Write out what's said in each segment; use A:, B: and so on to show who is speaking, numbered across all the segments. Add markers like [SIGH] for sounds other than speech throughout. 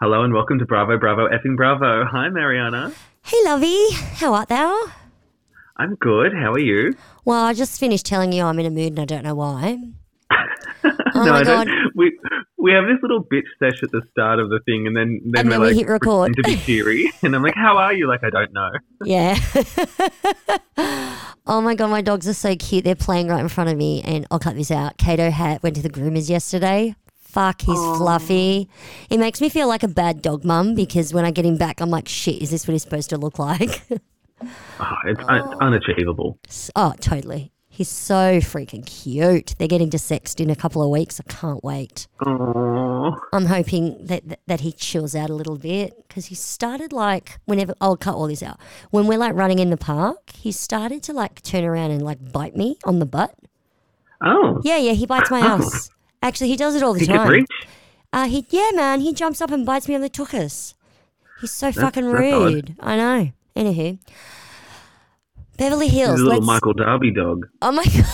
A: Hello and welcome to Bravo, Bravo, effing Bravo. Hi, Mariana.
B: Hey, lovey, how art thou?
A: I'm good. How are you?
B: Well, I just finished telling you I'm in a mood and I don't know why. [LAUGHS] Oh
A: no,
B: my
A: I don't.
B: God.
A: We we have this little bitch sesh at the start of the thing, and then then
B: And then we
A: like
B: hit record.
A: to be cheery, [LAUGHS] and I'm like, "How are you?" Like, I don't know.
B: Yeah. [LAUGHS] oh my god, my dogs are so cute. They're playing right in front of me, and I'll cut this out. Kato had went to the groomers yesterday. Fuck, he's oh. fluffy. It makes me feel like a bad dog mum because when I get him back, I'm like, shit, is this what he's supposed to look like? [LAUGHS]
A: Oh, it's un- unachievable.
B: oh, totally. He's so freaking cute. They're getting to sexed in a couple of weeks. I can't wait.
A: Oh,
B: I'm hoping that that, that he chills out a little bit because he started like whenever I'll cut all this out. When we're like running in the park, he started to like turn around and like bite me on the butt.
A: oh,
B: Yeah, yeah, he bites my [LAUGHS] ass. Actually, he does it all the
A: he
B: time.
A: reach.
B: Uh, he yeah, man, he jumps up and bites me on the tuchus. He's so fucking
A: that's odd.
B: rude. I know. Anywho, Beverly Hills.
A: He's a little Michael Darby dog.
B: Oh my god.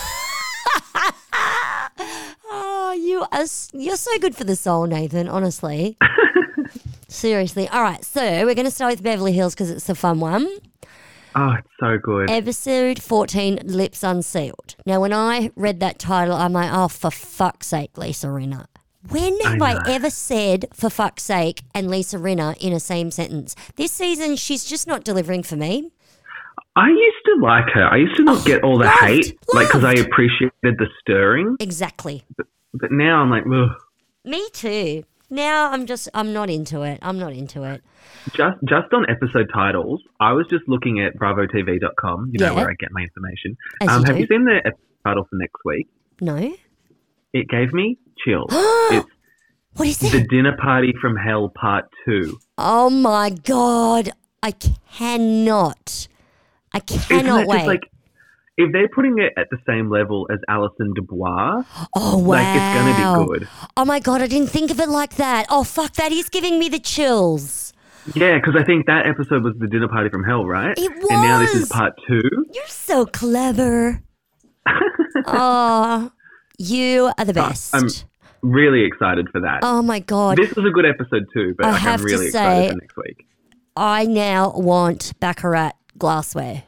B: [LAUGHS] oh, you are you're so good for the soul, Nathan. Honestly. [LAUGHS] Seriously. All right. So we're going to start with Beverly Hills because it's a fun one.
A: Oh, it's so good.
B: Episode 14, Lips Unsealed. Now, when I read that title, I'm like, oh, for fuck's sake, Lisa Rinna. When have I,
A: know.
B: ever said for fuck's sake and Lisa Rinna in a same sentence? This season, she's just not delivering for me.
A: I used to like her. I used to not oh, get all the
B: loved,
A: hate, like because I appreciated the stirring.
B: Exactly.
A: But now I'm like, Ugh.
B: Me too. Now I'm just, I'm not into it. I'm not into it.
A: just just on episode titles, I was just looking at BravoTV.com, you know
B: Yeah.
A: where I get my information.
B: As
A: Um,
B: you
A: have
B: do.
A: you seen the episode title for next week?
B: No?
A: It gave me chills. [GASPS] it's
B: What is
A: the? Dinner Party from Hell Part Two.
B: Oh my God. I cannot. I cannot
A: that
B: wait.
A: just like if they're putting it at the same level as Allison DuBois, [GASPS]
B: oh, wow.
A: like it's gonna be good.
B: Oh my God. I didn't think of it like that. Oh, fuck. That is giving me the chills.
A: Yeah, because I think that episode was the Dinner Party from Hell, right?
B: It was.
A: And now this is part two.
B: You're so clever. [LAUGHS] oh, you are the uh, best.
A: I'm really excited for that.
B: oh my God.
A: This was a good episode too, but
B: I
A: like,
B: have
A: I'm
B: to
A: really
B: say-
A: excited for next week.
B: I now want Baccarat glassware.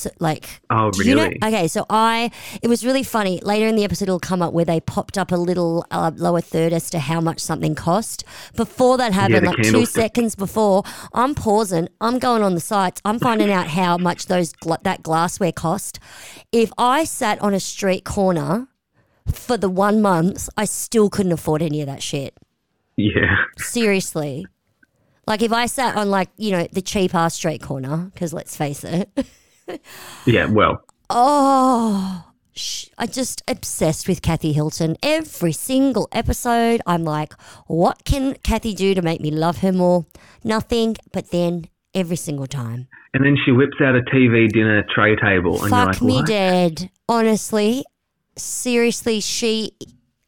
B: So, like,
A: Oh,
B: do you know?
A: really?
B: Okay, so I, it was really funny. Later in the episode, it'll come up where they popped up a little uh, lower third as to how much something cost. Before that happened,
A: the
B: like two seconds before, I'm pausing. I'm going on the sites. I'm finding out how much those gla- that glassware cost. If I sat on a street corner for the one month, I still couldn't afford any of that shit.
A: Yeah.
B: Seriously. Like if I sat on like, you know, the cheap ass street corner, because let's face it. [LAUGHS]
A: Yeah, well,
B: Oh, sh- I just obsessed with Kathy Hilton. Every single episode, I'm like, what can Kathy do to make me love her more? Nothing, but then every single time.
A: and then she whips out a TV dinner tray table, and you're
B: Fuck
A: like,
B: me
A: what?
B: dead. Honestly, seriously, she.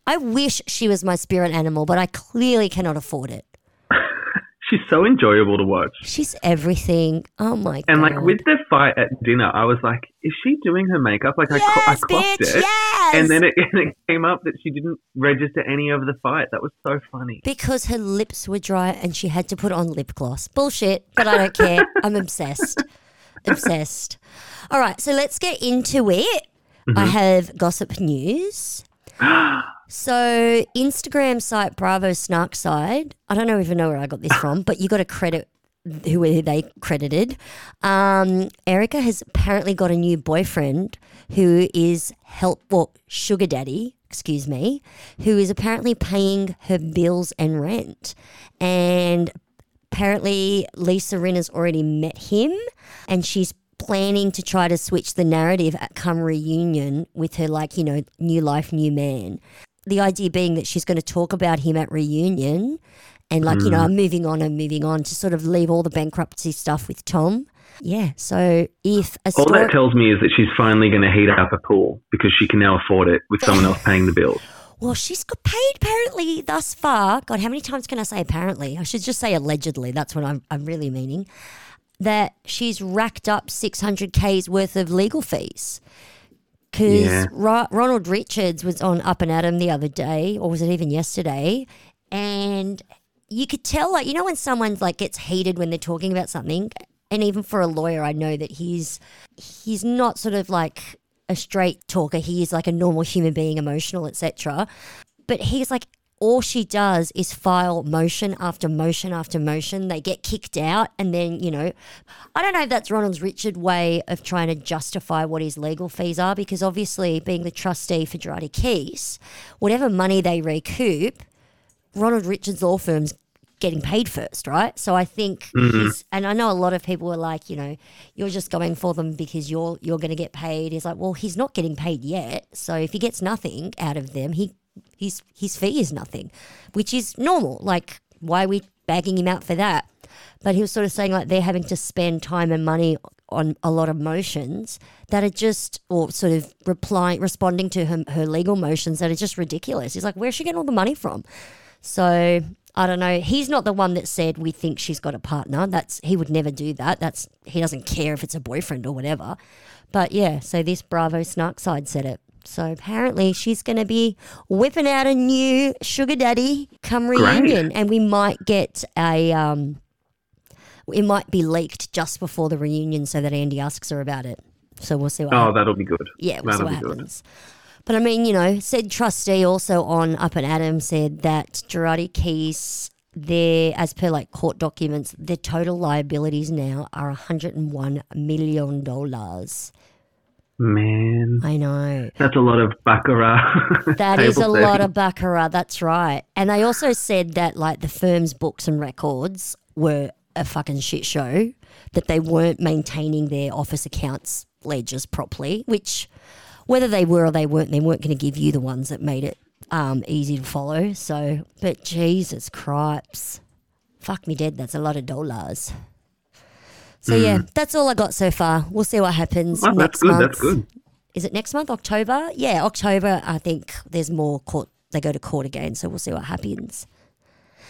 B: I wish she was my spirit animal, but I clearly cannot afford it.
A: She's so enjoyable to watch.
B: She's everything. Oh my
A: And
B: god.
A: And like with the fight at dinner, I was like, is she doing her makeup? Like I, clo- I
B: Yes,
A: clocked
B: bitch,
A: it,
B: yes!
A: and then it, [LAUGHS] and it came up that she didn't register any of the fight. That was so funny.
B: Because her lips were dry and she had to put on lip gloss. Bullshit, but I don't care. [LAUGHS] I'm obsessed. Obsessed. All right, so let's get into it. I mm-hmm. have gossip news. [GASPS] so, Instagram site Bravo Snark Side, I don't know even know where I got this from, but you got to credit who they credited. Um, Erica has apparently got a new boyfriend who is help sugar daddy, excuse me, who is apparently paying her bills and rent. And apparently Lisa Rinna's already met him and she's planning to try to switch the narrative at come reunion with her like, you know, new life, new man. The idea being that she's going to talk about him at reunion and like, you know, mm. I'm moving on and moving on to sort of leave all the bankruptcy stuff with Tom. Yeah. So if a
A: All that tells me is that she's finally going to heat up a pool because she can now afford it with someone else paying the bills. [LAUGHS]
B: Well, she's got paid apparently thus far. God, how many times can I say apparently? I should just say allegedly. That's what I'm, I'm really meaning. That she's racked up 600K's worth of legal fees. Because
A: Yeah.
B: Ronald Richards was on Up and Adam the other day, or was it even yesterday? And you could tell, like, you know, when someone like gets heated when they're talking about something, and even for a lawyer, I know that he's he's not sort of like a straight talker. He is like a normal human being, emotional, etc. But he's like all she does is file motion after motion after motion. They get kicked out, and then, you know, I don't know if that's Ronald Richard way of trying to justify what his legal fees are, because obviously, being the trustee for Girardi Keese, whatever money they recoup, Ronald Richard's law firm's getting paid first, right? So I think mm-hmm. he's, and I know a lot of people were like, you know, you're just going for them because you're you're going to get paid. He's like, well, he's not getting paid yet, so if he gets nothing out of them, he his his fee is nothing, which is normal. Like, why are we bagging him out for that? But he was sort of saying like they're having to spend time and money on a lot of motions that are just, or sort of replying, responding to her, her legal motions that are just ridiculous. He's like, where's she getting all the money from? So I don't know. He's not the one that said we think she's got a partner. That's he would never do that. That's he doesn't care if it's a boyfriend or whatever. But yeah, so this Bravo snark side said it. So apparently she's going to be whipping out a new sugar daddy come reunion, and we might get a um, it might be leaked just before the reunion so that Andy asks her about it. So we'll see what.
A: Oh,
B: happens.
A: that'll be good.
B: Yeah, we'll see
A: that'll
B: what
A: be good.
B: happens. But I mean, you know, said trustee also on Up and Adam said that Girardi Keese, their as per like court documents, their total liabilities now are 101 million dollars.
A: Man,
B: I know.
A: that's a lot of baccarat. [LAUGHS]
B: That is a lot of baccarat. That's right. And they also said that like the firm's books and records were a fucking shit show. That they weren't maintaining their office accounts ledgers properly. Which, whether they were or they weren't, they weren't going to give you the ones that made it um, easy to follow. So, but Jesus Christ, fuck me dead. That's a lot of dollars. So yeah, mm. that's all I got so far. We'll see what happens
A: Well,
B: next
A: that's good.
B: month
A: That's good.
B: is it next month october yeah october i think there's more court they go to court again so we'll see what happens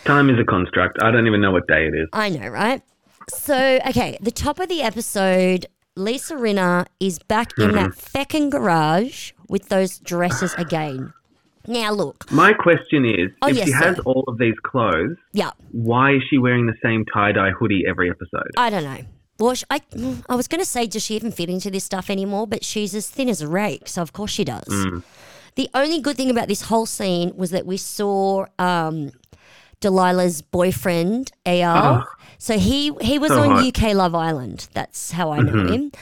A: Time is a construct. I don't even know what day it is.
B: i know right so okay the top of the episode lisa rinna is back in mm-hmm. that feckin' garage with those dresses again now look
A: My question is,
B: Oh,
A: if
B: yes,
A: she has
B: sir.
A: all of these clothes,
B: yeah
A: why is she wearing the same tie dye hoodie every episode?
B: i don't know well, I, mm, I was going to say, does she even fit into this stuff anymore? But she's as thin as a rake, so of course she does. Mm. The only good thing about this whole scene was that we saw um, Delilah's boyfriend, Eyal. Oh. So he he was
A: So
B: on
A: hot.
B: UK Love Island. That's how I know mm-hmm. him.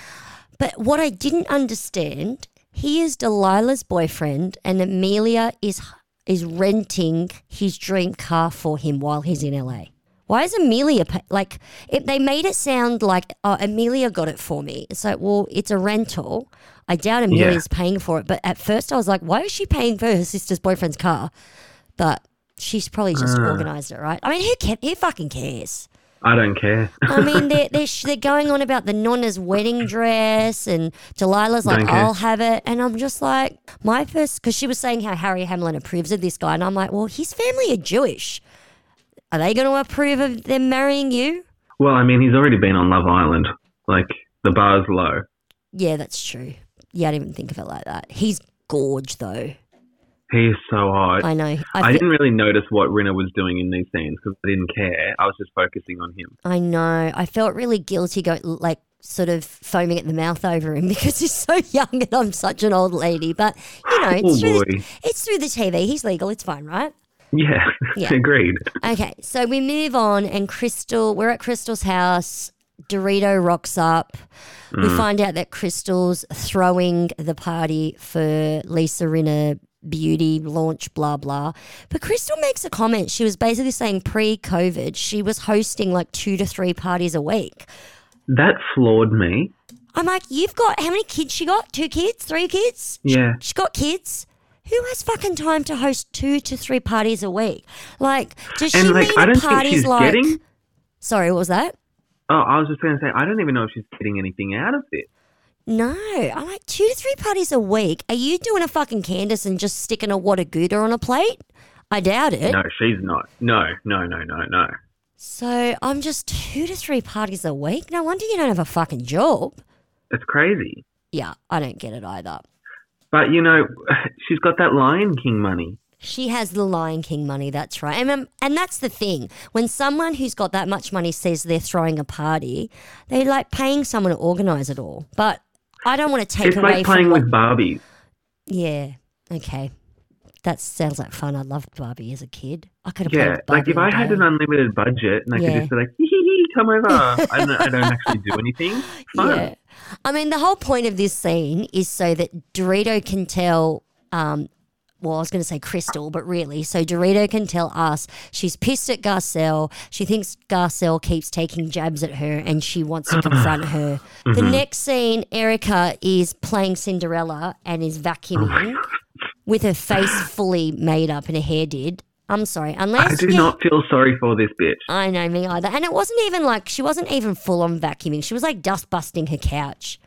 B: But what I didn't understand, he is Delilah's boyfriend, and Amelia is is renting his dream car for him while he's in LA. Why is Amelia pay- like? It, they made it sound like oh, Amelia got it for me. It's like, well, it's a rental. I doubt Amelia's paying for it. But at first, I was like, why is she paying for her sister's boyfriend's car? But she's probably just mm. organised it, right? I mean, who who fucking cares?
A: I don't care.
B: I mean, [LAUGHS] they're, they're, sh- they're going on about the Nonna's wedding dress, and Delilah's like, I'll have it. And I'm just like, my first, because she was saying how Harry Hamlin approves of this guy. And I'm like, well, his family are Jewish. Are they going to approve of them marrying you?
A: well, I mean, he's already been on Love Island. Like the bar's low.
B: Yeah, that's true. Yeah, I didn't even think of it like that. He's gorge, though.
A: He's so hot.
B: I know.
A: I,
B: I,
A: didn't really notice what Rinna was doing in these scenes because I didn't care. I was just focusing on him.
B: I know. I felt really guilty, go like sort of foaming at the mouth over him [LAUGHS] because he's so young and I'm such an old lady. But you know,
A: Oh
B: through, the, it's through the TV. He's legal. It's fine, right?
A: Yeah,
B: Yeah. [LAUGHS]
A: agreed.
B: Okay, so we move on, and Crystal, we're at Crystal's house. Dorito rocks up. We mm. find out that Crystal's throwing the party for Lisa Rinna beauty launch, blah, blah. But Crystal makes a comment. She was basically saying pre COVID, she was hosting like two to three parties a week.
A: That floored me.
B: I'm like, you've got how many kids she got? Two kids? Three kids?
A: Yeah.
B: She's got kids. Who has fucking time to host two to three parties a week? Like, does she
A: And like,
B: mean
A: I don't think
B: parties
A: she's
B: like?
A: getting.
B: Sorry, what was that?
A: Oh, I was just going to say, I don't even know if she's getting anything out of this.
B: No, I'm like two to three parties a week. Are you doing a fucking Candace and just sticking a wad of Gouda on a plate? I doubt it.
A: No, she's not. No, no, no, no, no.
B: So I'm just two to three parties a week. No wonder you don't have a fucking job.
A: It's crazy.
B: Yeah, I don't get it either.
A: But you know, [SIGHS] she's got that Lion King money.
B: She has the Lion King money, that's right. And, um, and that's the thing. When someone who's got that much money says they're throwing a party, they're like paying someone to organise it all. But I don't want to take
A: It's
B: away
A: like playing
B: from what,
A: with Barbies.
B: Yeah, okay. That sounds like fun. I loved Barbie as a kid. I could have
A: Yeah,
B: Barbie
A: like if I had an unlimited budget and I
B: Yeah.
A: could just be like, come over. I don't, I don't actually do anything. [LAUGHS] Fun.
B: Yeah. I mean, the whole point of this scene is so that Dorito can tell, um, well, I was going to say Crystal, but really, so Dorito can tell us she's pissed at Garcelle. She thinks Garcelle keeps taking jabs at her and she wants to confront her. [SIGHS] The
A: Mm-hmm.
B: next scene, Erica is playing Cinderella and is vacuuming with her face fully made up and her hair did. I'm sorry, Unless I
A: do
B: you-
A: not feel sorry for this bitch.
B: I know me either. And it wasn't even like she wasn't even full on vacuuming. She was like dust busting her couch.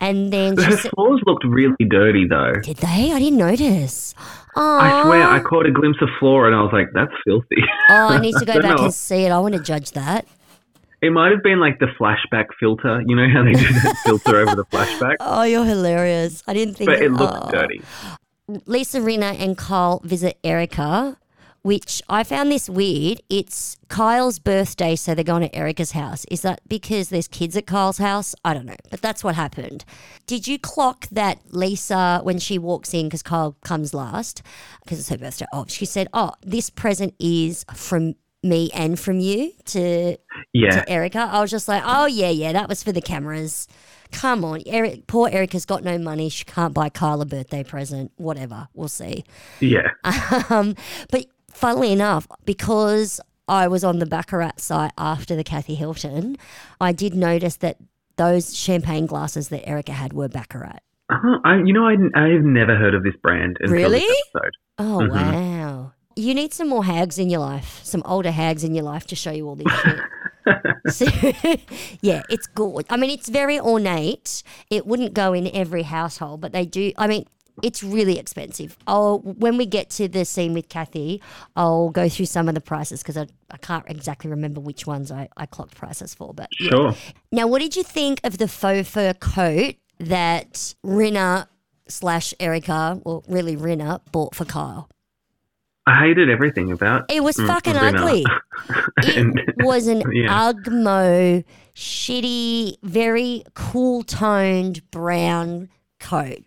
B: And then
A: Her
B: said,
A: floors looked really dirty though.
B: Did they? I didn't notice. Oh,
A: I swear I caught a glimpse of floor and I was like, that's filthy.
B: Oh, I need [LAUGHS] to go back
A: know.
B: and see it. I want to judge that.
A: It might have been like the flashback filter. You know how they do that [LAUGHS] filter over the flashback?
B: Oh, you're hilarious. I didn't think
A: But it looked
B: oh.
A: dirty.
B: Lisa Rinna and Kyle visit Erica, which I found this weird. It's Kyle's birthday, so they're going to Erica's house. Is that because there's kids at Kyle's house? I don't know, but that's what happened. Did you clock that Lisa, when she walks in, because Kyle comes last, because it's her birthday, oh, she said, Oh, this present is from me and from you to
A: Yeah.
B: to Erica. I was just like, oh yeah, yeah, that was for the cameras. Come on, Eric. Poor Erica's got no money. She can't buy Kyle a birthday present. Whatever, we'll see.
A: Yeah. [LAUGHS]
B: Um, but funnily enough, because I was on the Baccarat site after the Kathy Hilton, I did notice that those champagne glasses that Erica had were Baccarat.
A: Uh-huh. I, you know, I, I've never heard of this brand until
B: Really?
A: this episode.
B: Oh
A: Mhm.
B: wow! You need some more hags in your life, some older hags in your life to show you all this shit. [LAUGHS] So, [LAUGHS] yeah, it's good. I mean, it's very ornate. It wouldn't go in every household, but they do. I mean, it's really expensive. Oh, when we get to the scene with Kathy, I'll go through some of the prices because I, I can't exactly remember which ones I, I clocked prices for. But yeah.
A: Sure.
B: Now, what did you think of the faux fur coat that Rinna slash Erica, well, really Rinna, bought for Kyle?
A: I hated everything about
B: It It was
A: Mm,
B: fucking
A: Rinna.
B: ugly. [LAUGHS]
A: And-
B: It was an [LAUGHS]
A: Yeah.
B: Ugmo, shitty, very cool toned brown coat.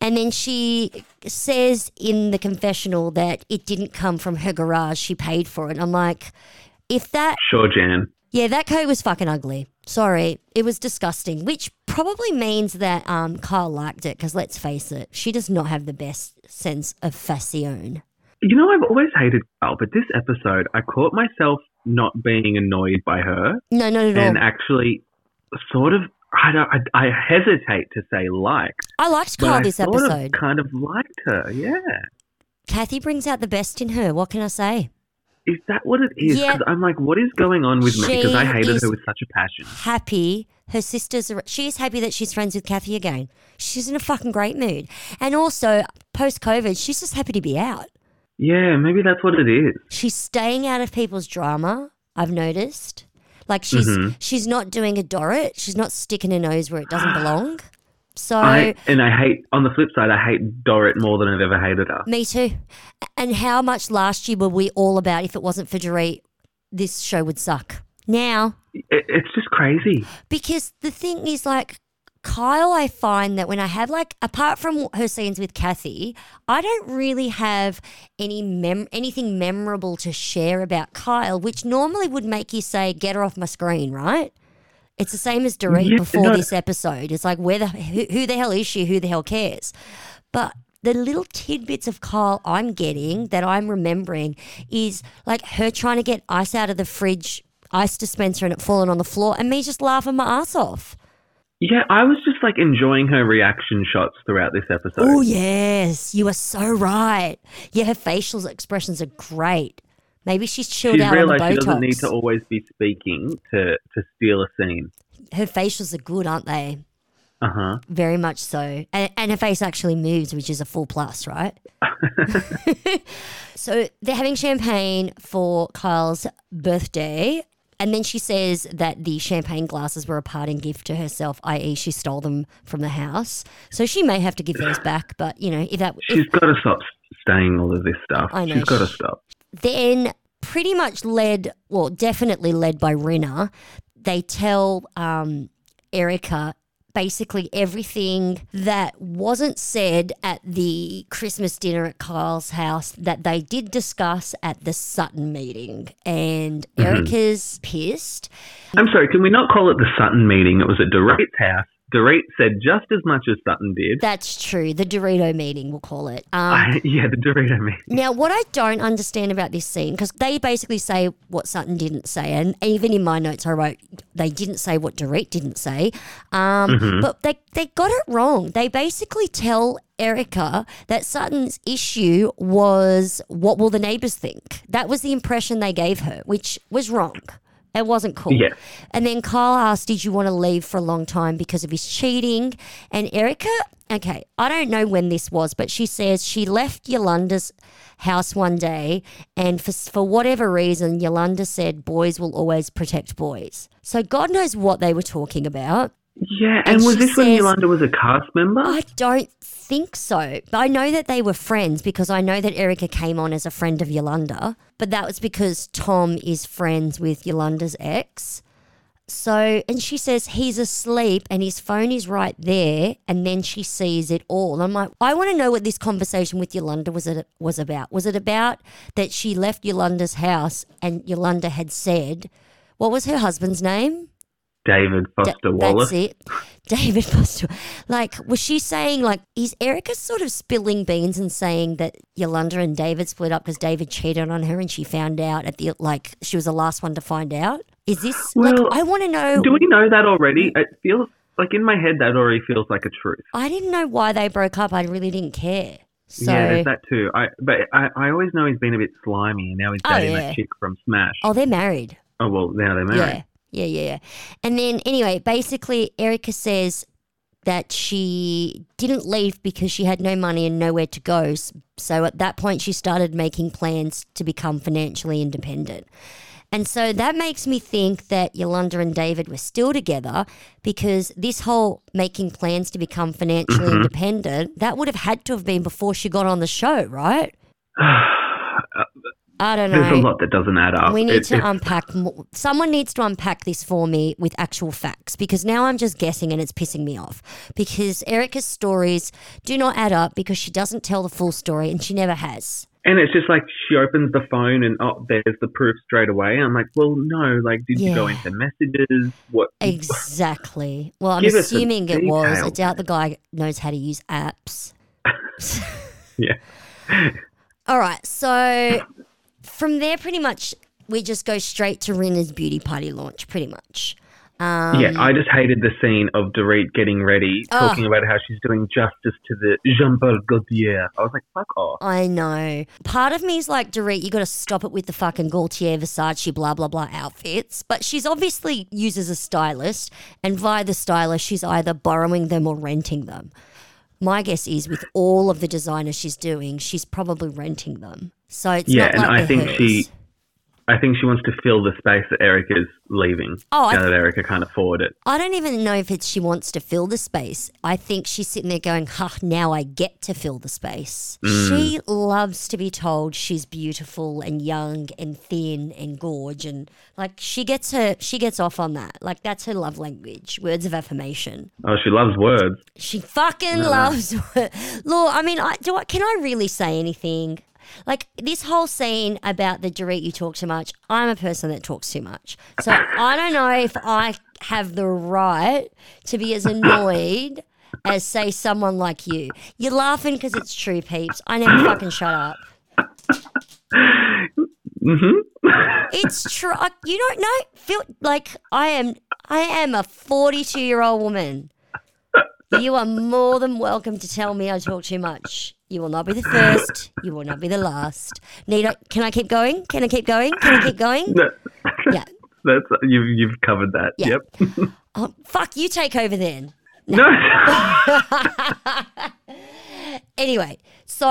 B: And then she says in the confessional that it didn't come from her garage. She paid for it. I'm like, if that,
A: sure, Jan.
B: yeah, that coat was fucking ugly. Sorry, it was disgusting, which probably means that um, Kyle liked it because let's face it, she does not have the best sense of fashion.
A: You know, I've always hated Kyle, but this episode, I caught myself not being annoyed by her
B: No, not at
A: and
B: all.
A: actually sort of, I, don't, I, I hesitate to say liked,
B: I liked
A: I
B: this
A: sort
B: episode.
A: of kind of liked her. Yeah.
B: Kathy brings out the best in her. What can I say?
A: Is that what it is?
B: Yeah.
A: I'm like, what is going on with me? Because I hated her with such a passion.
B: Happy. Her sister's. She's happy that she's friends with Kathy again. She's in a fucking great mood. And also, post COVID, she's just happy to be out.
A: Yeah, maybe that's what it is.
B: She's staying out of people's drama. I've noticed. Like she's
A: Mhm.
B: she's not doing a Dorit. She's not sticking her nose where it doesn't [GASPS] belong. So
A: I and I hate. On the flip side, I hate Dorit more than I've ever hated her.
B: me too. And how much last year were we all about? If it wasn't for Dorit, this show would suck. Now
A: It, it's just crazy.
B: because the thing is like Kyle, I find that when I have like apart from her scenes with Kathy, I don't really have any mem- anything memorable to share about Kyle, which normally would make you say, "Get her off my screen," right? It's the same as Dorit
A: Yeah,
B: before
A: no.
B: this episode. It's like, where the who, who the hell is she? Who the hell cares? But the little tidbits of Kyle I'm getting that I'm remembering is like her trying to get ice out of the fridge, ice dispenser, and it falling on the floor, and me just laughing my ass off.
A: Yeah, I was just like enjoying her reaction shots throughout this episode.
B: Oh yes, you are so right. Yeah, her facial expressions are great. Maybe she's chilled
A: She's
B: out on the
A: realised she doesn't need to always be speaking to, to steal a scene.
B: Her facials are good, aren't they?
A: Uh huh.
B: Very much so. And, and her face actually moves, which is a full plus, right? [LAUGHS] [LAUGHS] so they're having champagne for Kyle's birthday. And then she says that the champagne glasses were a parting gift to herself, i.e., she stole them from the house. So she may have to give those back. But, you know, if that. If,
A: She's got to stop saying all of this stuff.
B: I know.
A: She's got to stop.
B: then pretty much led, well, definitely led by Rinna, they tell um, Erica basically everything that wasn't said at the Christmas dinner at Kyle's house that they did discuss at the Sutton meeting. And mm-hmm. Erica's pissed.
A: I'm sorry, can we not call it the Sutton meeting? It was at Dorit's house. Dorit said just as much as Sutton did.
B: That's true. The Dorito meeting, we'll call it. [LAUGHS] Um,
A: yeah, the Dorito meeting.
B: Now, what I don't understand about this scene, because they basically say what Sutton didn't say, and even in my notes I wrote they didn't say what Dorit didn't say, um, but they, they got it wrong. They basically tell Erica that Sutton's issue was what will the neighbours think? That was the impression they gave her, which was wrong. It wasn't cool.
A: Yeah.
B: And then Kyle asked, Did you want to leave for a long time because of his cheating? And Erica, okay, I don't know when this was, but she says she left Yolanda's house one day and for, for whatever reason, Yolanda said boys will always protect boys. So God knows what they were talking about.
A: Yeah, and,
B: And
A: was this when Yolanda was a cast member?
B: I don't think so. But I know that they were friends because I know that Erica came on as a friend of Yolanda, but that was because Tom is friends with Yolanda's ex. So, and she says he's asleep and his phone is right there, and then she sees it all. I'm like, I want to know what this conversation with Yolanda was it was about. Was it about that she left Yolanda's house and Yolanda had said, what was her husband's name?
A: David
B: Da-
A: Foster Wallace.
B: That's it. [LAUGHS] David Foster. Like, was she saying, like, is Erica sort of spilling beans and saying that Yolanda and David split up because David cheated on her and she found out at the, like, she was the last one to find out? Is this,
A: Well,
B: like, I want to know.
A: Do we know that already? It feels like in my head that already feels like a truth.
B: I didn't know why they broke up. I really didn't care. So,
A: yeah, there's that too. I but I, I always know he's been a bit slimy, and now he's
B: Oh,
A: dating
B: yeah.
A: that chick from Smash.
B: oh, they're married.
A: Oh well, now they're married.
B: Yeah, yeah, yeah, yeah. And then anyway, basically, Erica says that she didn't leave because she had no money and nowhere to go. So at that point, she started making plans to become financially independent. And so that makes me think that Yolanda and David were still together because this whole making plans to become financially mm-hmm. independent, that would have had to have been before she got on the show, right? [SIGHS] [SIGHS] Uh, I don't know.
A: There's a lot that doesn't add up.
B: We need
A: It-
B: to
A: it's-
B: unpack. More. Someone needs to unpack this for me with actual facts because now I'm just guessing and it's pissing me off. Because Erica's stories do not add up because she doesn't tell the full story and she never has.
A: and it's just like she opens the phone and oh, there's the proof straight away. I'm like, well, no. Like, did you go into messages? What? [LAUGHS]
B: Exactly. Well, I'm
A: Give
B: assuming it was. I doubt the guy knows how to use apps. [LAUGHS]
A: Yeah. [LAUGHS]
B: All right. So from there, pretty much, we just go straight to Rinna's beauty party launch, pretty much. Um,
A: yeah, I just hated the scene of Dorit getting ready,
B: Oh.
A: talking about how she's doing justice to the Jean Paul Gaultier. I was like, fuck off.
B: I know. Part of me is like, Dorit, you got to stop it with the fucking Gaultier, Versace, blah, blah, blah outfits. But she's obviously uses a stylist, and via the stylist, she's either borrowing them or renting them. My guess is with all of the designers she's doing, she's probably renting them. So it's
A: yeah,
B: not
A: and
B: like
A: I think
B: hers.
A: she, I think she wants to fill the space that Erica's leaving.
B: Oh, I
A: now that Erica can't afford it.
B: I don't even know if it's she wants to fill the space. I think she's sitting there going, "Ha! Now I get to fill the space." Mm. She loves to be told she's beautiful and young and thin and gorge, and like she gets her, she gets off on that. Like that's her love language, words of affirmation.
A: Oh, she loves words.
B: She fucking loves. [LAUGHS] Law, I mean, I do. I, can I really say anything? Like this whole scene about the Dorit, you talk too much. I'm a person that talks too much, so I don't know if I have the right to be as annoyed as say someone like you. You're laughing because it's true, peeps. I never fucking shut up.
A: hmm
B: It's true. You don't know. Feel like I am. I am a 42 year old woman. You are more than welcome to tell me I talk too much. You will not be the first. You will not be the last. Need I, can I keep going? Can I keep going? Can I keep going? Yeah. [LAUGHS]
A: That's you've you've covered that.
B: Yeah.
A: Yep. [LAUGHS]
B: Oh, fuck, you take over then.
A: No. [LAUGHS]
B: Anyway, so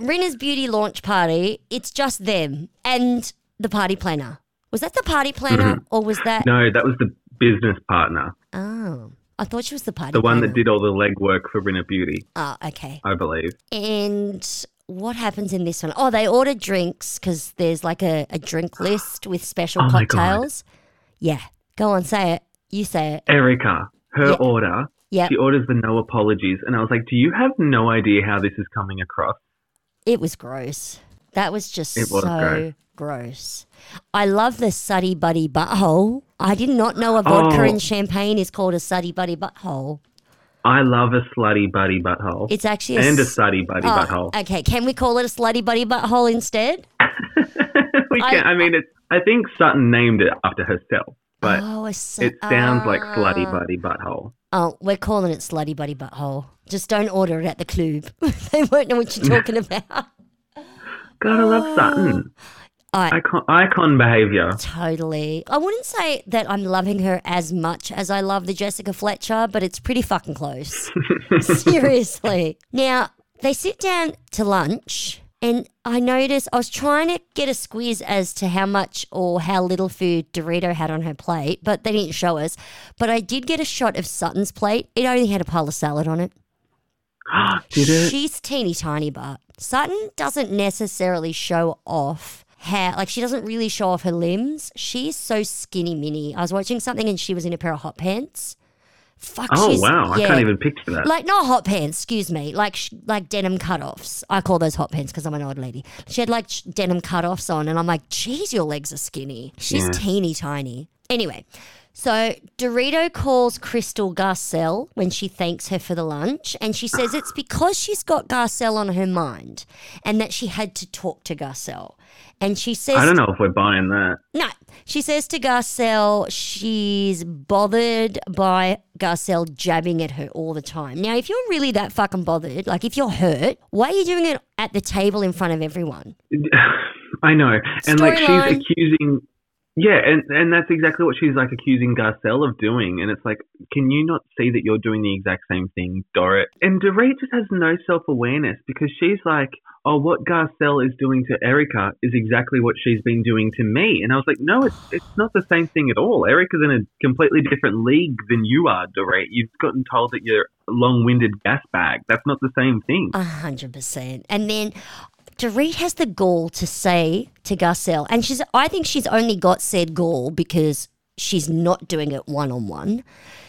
B: Rinna's beauty launch party, it's just them and the party planner. Was that the party planner mm-hmm. or was that?
A: no, that was the business partner,
B: Oh, I thought she was the party
A: the one
B: planner.
A: that did all the legwork for Rinna Beauty,
B: Oh, okay.
A: I believe.
B: And what happens in this one? Oh, they order drinks because there's like a, a drink list with special [GASPS]
A: Oh
B: cocktails. Yeah, go on, say it. You say it.
A: Erica, her
B: Yeah.
A: order,
B: Yeah,
A: she orders the no apologies. And I was like, do you have no idea how this is coming across?
B: it was gross. That was just
A: It was
B: so
A: gross.
B: gross. I love the suddy buddy butthole. I did not know a vodka
A: Oh.
B: and champagne is called a suddy buddy butthole.
A: I love a slutty buddy butthole.
B: It's actually a
A: and a slutty buddy
B: Oh,
A: butthole.
B: Okay, can we call it a slutty buddy butthole instead? [LAUGHS]
A: we
B: I-
A: can, I, mean, it's, I think Sutton named it after herself, but
B: oh, su-
A: it sounds like slutty
B: ah.
A: buddy butthole.
B: Oh, we're calling it slutty buddy butthole. Just don't order it at the club. [LAUGHS] they won't know what you're [LAUGHS] talking about.
A: God, I love Sutton.
B: I
A: Icon, icon behavior.
B: totally. I wouldn't say that I'm loving her as much as I love the Jessica Fletcher, but it's pretty fucking close. [LAUGHS] Seriously. Now, they sit down to lunch. And I noticed I was trying to get a squeeze as to how much or how little food Dorito had on her plate, but they didn't show us. But I did get a shot of Sutton's plate. It only had a pile of salad on it. [GASPS]
A: Did it?
B: She's teeny tiny, but Sutton doesn't necessarily show off how, like, she doesn't really show off her limbs. She's so skinny mini. I was watching something and she was in a pair of hot pants. Fuck,
A: Oh wow, I can't even picture that.
B: Like not hot pants, excuse me, like sh- like denim cutoffs. I call those hot pants because I'm an old lady. She had like sh- denim cutoffs on, and I'm like, geez, your legs are skinny. She's
A: Yeah.
B: teeny tiny. Anyway, so Dorito calls Crystal Garcelle when she thanks her for the lunch, and she says it's because she's got Garcelle on her mind, and that she had to talk to Garcelle. And she says
A: I don't know if we're buying that.
B: no. She says to Garcelle she's bothered by Garcelle jabbing at her all the time. Now, if you're really that fucking bothered, like if you're hurt, why are you doing it at the table in front of everyone? [LAUGHS]
A: I know, and like she's accusing. Yeah, and and that's exactly what she's like accusing Garcelle of doing, and it's like, can you not see that you're doing the exact same thing, Dorit? And Dorit just has no self awareness because she's like, oh, what Garcelle is doing to Erica is exactly what she's been doing to me, and I was like, no, it's it's not the same thing at all. Erica's in a completely different league than you are, Dorit. You've gotten told that you're a long-winded gas bag. That's not the same thing.
B: A hundred percent. And then Dorit has the gall to say to Garcelle, and she's I think she's only got said gall because she's not doing it one on one.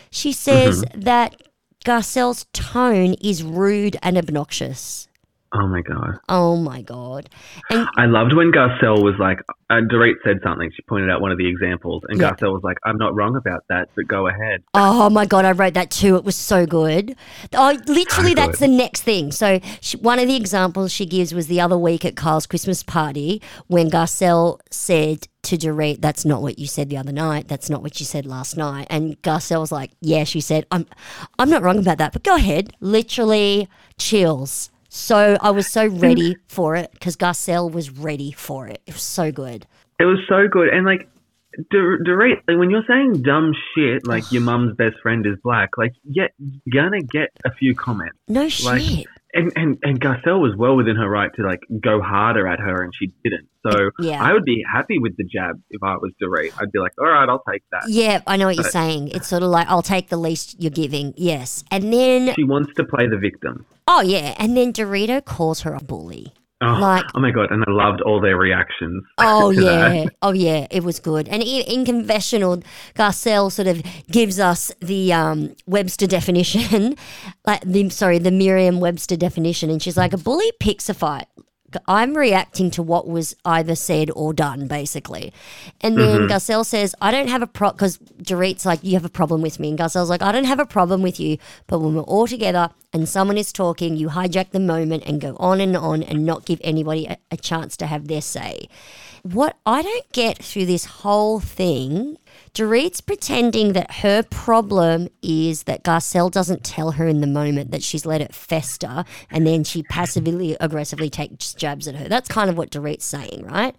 B: She says mm-hmm. that Garcelle's tone is rude and obnoxious.
A: Oh my god.
B: Oh my god. And
A: I loved when Garcelle was like, uh, Dorit said something. She pointed out one of the examples, and
B: Yeah.
A: Garcelle was like, "I'm not wrong about that, but go ahead."
B: Oh my god, I wrote that too. It was so good. Oh, literally,
A: So
B: that's
A: good.
B: the next thing. So she, one of the examples she gives was the other week at Kyle's Christmas party when Garcelle said to Dorit, "That's not what you said the other night. That's not what you said last night." And Garcelle was like, "Yeah," she said, "I'm, I'm not wrong about that, but go ahead." Literally chills. So I was so [LAUGHS] ready for it because Garcelle was ready for it. It was so good.
A: It was so good, and like. Dor- Dorit, like, when you're saying dumb shit like your [SIGHS] mum's best friend is black, like yeah, you're gonna get a few comments.
B: No
A: Like-
B: shit.
A: And and and Garcelle was well within her right to like go harder at her, and she didn't. So
B: Yeah.
A: I would be happy with the jab if I was Dorit. I'd be like, all right, I'll take that.
B: Yeah, I know what you're saying. It's sort of like I'll take the least you're giving. Yes. And then
A: She wants to play the victim.
B: Oh yeah, and then Dorito calls her a bully.
A: Oh,
B: Like-
A: oh my god! And I loved all their reactions. [LAUGHS]
B: Oh
A: to that.
B: yeah. Oh yeah, it was good. And in, in confessional, Garcelle sort of gives us the um, Webster definition, [LAUGHS] like the sorry, the Merriam-Webster definition, and she's like a bully picks a fight. I'm reacting to what was either said or done, basically. And then mm-hmm. Garcelle says, I don't have a pro because Dorit's like, You have a problem with me. And Garcelle's like, I don't have a problem with you. But when we're all together and someone is talking, you hijack the moment and go on and on and not give anybody a, a chance to have their say. What I don't get through this whole thing, Dorit's pretending that her problem is that Garcelle doesn't tell her in the moment that she's let it fester and then she passively aggressively takes jabs at her. That's kind of what Dorit's saying, right?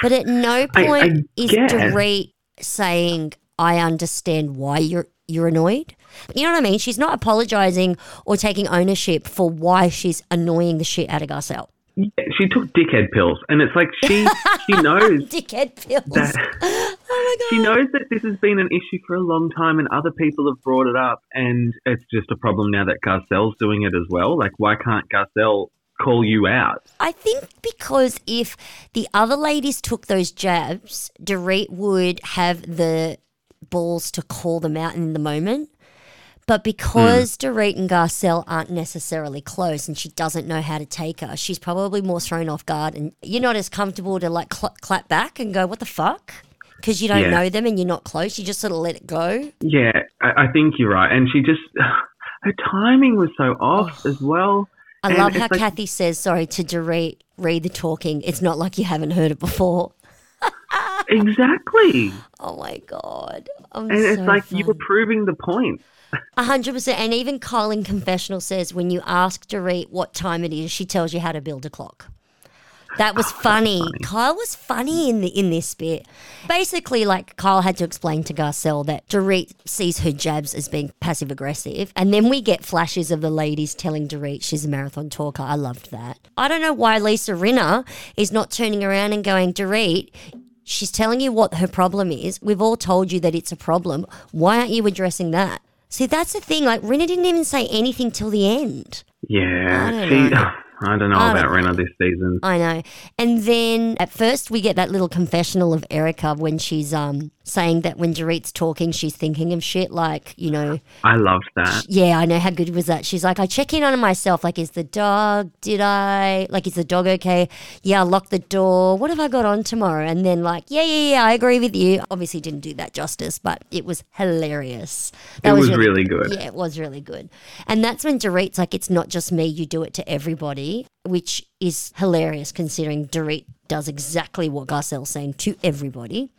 B: But at no
A: I-
B: point
A: I
B: is
A: guess.
B: Dorit saying, I understand why you're you're annoyed. You know what I mean? She's not apologizing or taking ownership for why she's annoying the shit out of Garcelle.
A: Yeah, she took dickhead pills, and it's like she she [LAUGHS] knows
B: Dickhead pills.
A: that [LAUGHS]
B: oh my god.
A: she knows that this has been an issue for a long time, and other people have brought it up, and it's just a problem now that Garcelle's doing it as well. Like, why can't Garcelle call you out.
B: I think because if the other ladies took those jabs, Dorit would have the balls to call them out in the moment. But hmm. because Dorit and Garcelle aren't necessarily close and she doesn't know how to take her, she's probably more thrown off guard and you're not as comfortable to like cl- clap back and go, what the fuck? Because you don't
A: Yeah.
B: know them and you're not close. You just sort of let it go.
A: Yeah, I, I think you're right. And she just, [SIGHS] her timing was so off oh. as well.
B: I
A: And
B: love how
A: like-
B: Kathy says, sorry, to Dorit, read the talking. It's not like you haven't heard it before. [LAUGHS]
A: Exactly.
B: Oh my God. I'm
A: And it's
B: so
A: like you were proving the point.
B: A hundred percent. And even Kyle in confessional says when you ask Dorit what time it is, she tells you how to build a clock. That was ah, funny. Kyle was funny in the in this bit. Basically, like Kyle had to explain to Garcelle that Dorit sees her jabs as being passive aggressive, and then we get flashes of the ladies telling Dorit she's a marathon talker. I loved that. I don't know why Lisa Rinna is not turning around and going, Dorit. She's telling you what her problem is. We've all told you that it's a problem. Why aren't you addressing that? See, that's the thing. Like, Rinna didn't even say anything till the end.
A: Yeah.
B: I don't
A: she,
B: know. [LAUGHS]
A: I don't know
B: I
A: about
B: don't
A: this season.
B: I know. And then at first we get that little confessional of Erica when she's um saying that when Dorit's talking, she's thinking of shit like, you know,
A: I loved that.
B: yeah, I know how good was that. She's like, I check in on myself. Like, is the dog, did I, like, is the dog okay? Yeah, I locked the door. What have I got on tomorrow? And then, like, yeah, yeah, yeah, I agree with you. Obviously, didn't do that justice, but it was hilarious. That
A: It was really good.
B: Yeah, it was really good. And that's when Dorit's like, it's not just me, you do it to everybody, which is hilarious considering Dorit does exactly what Garcelle's saying to everybody.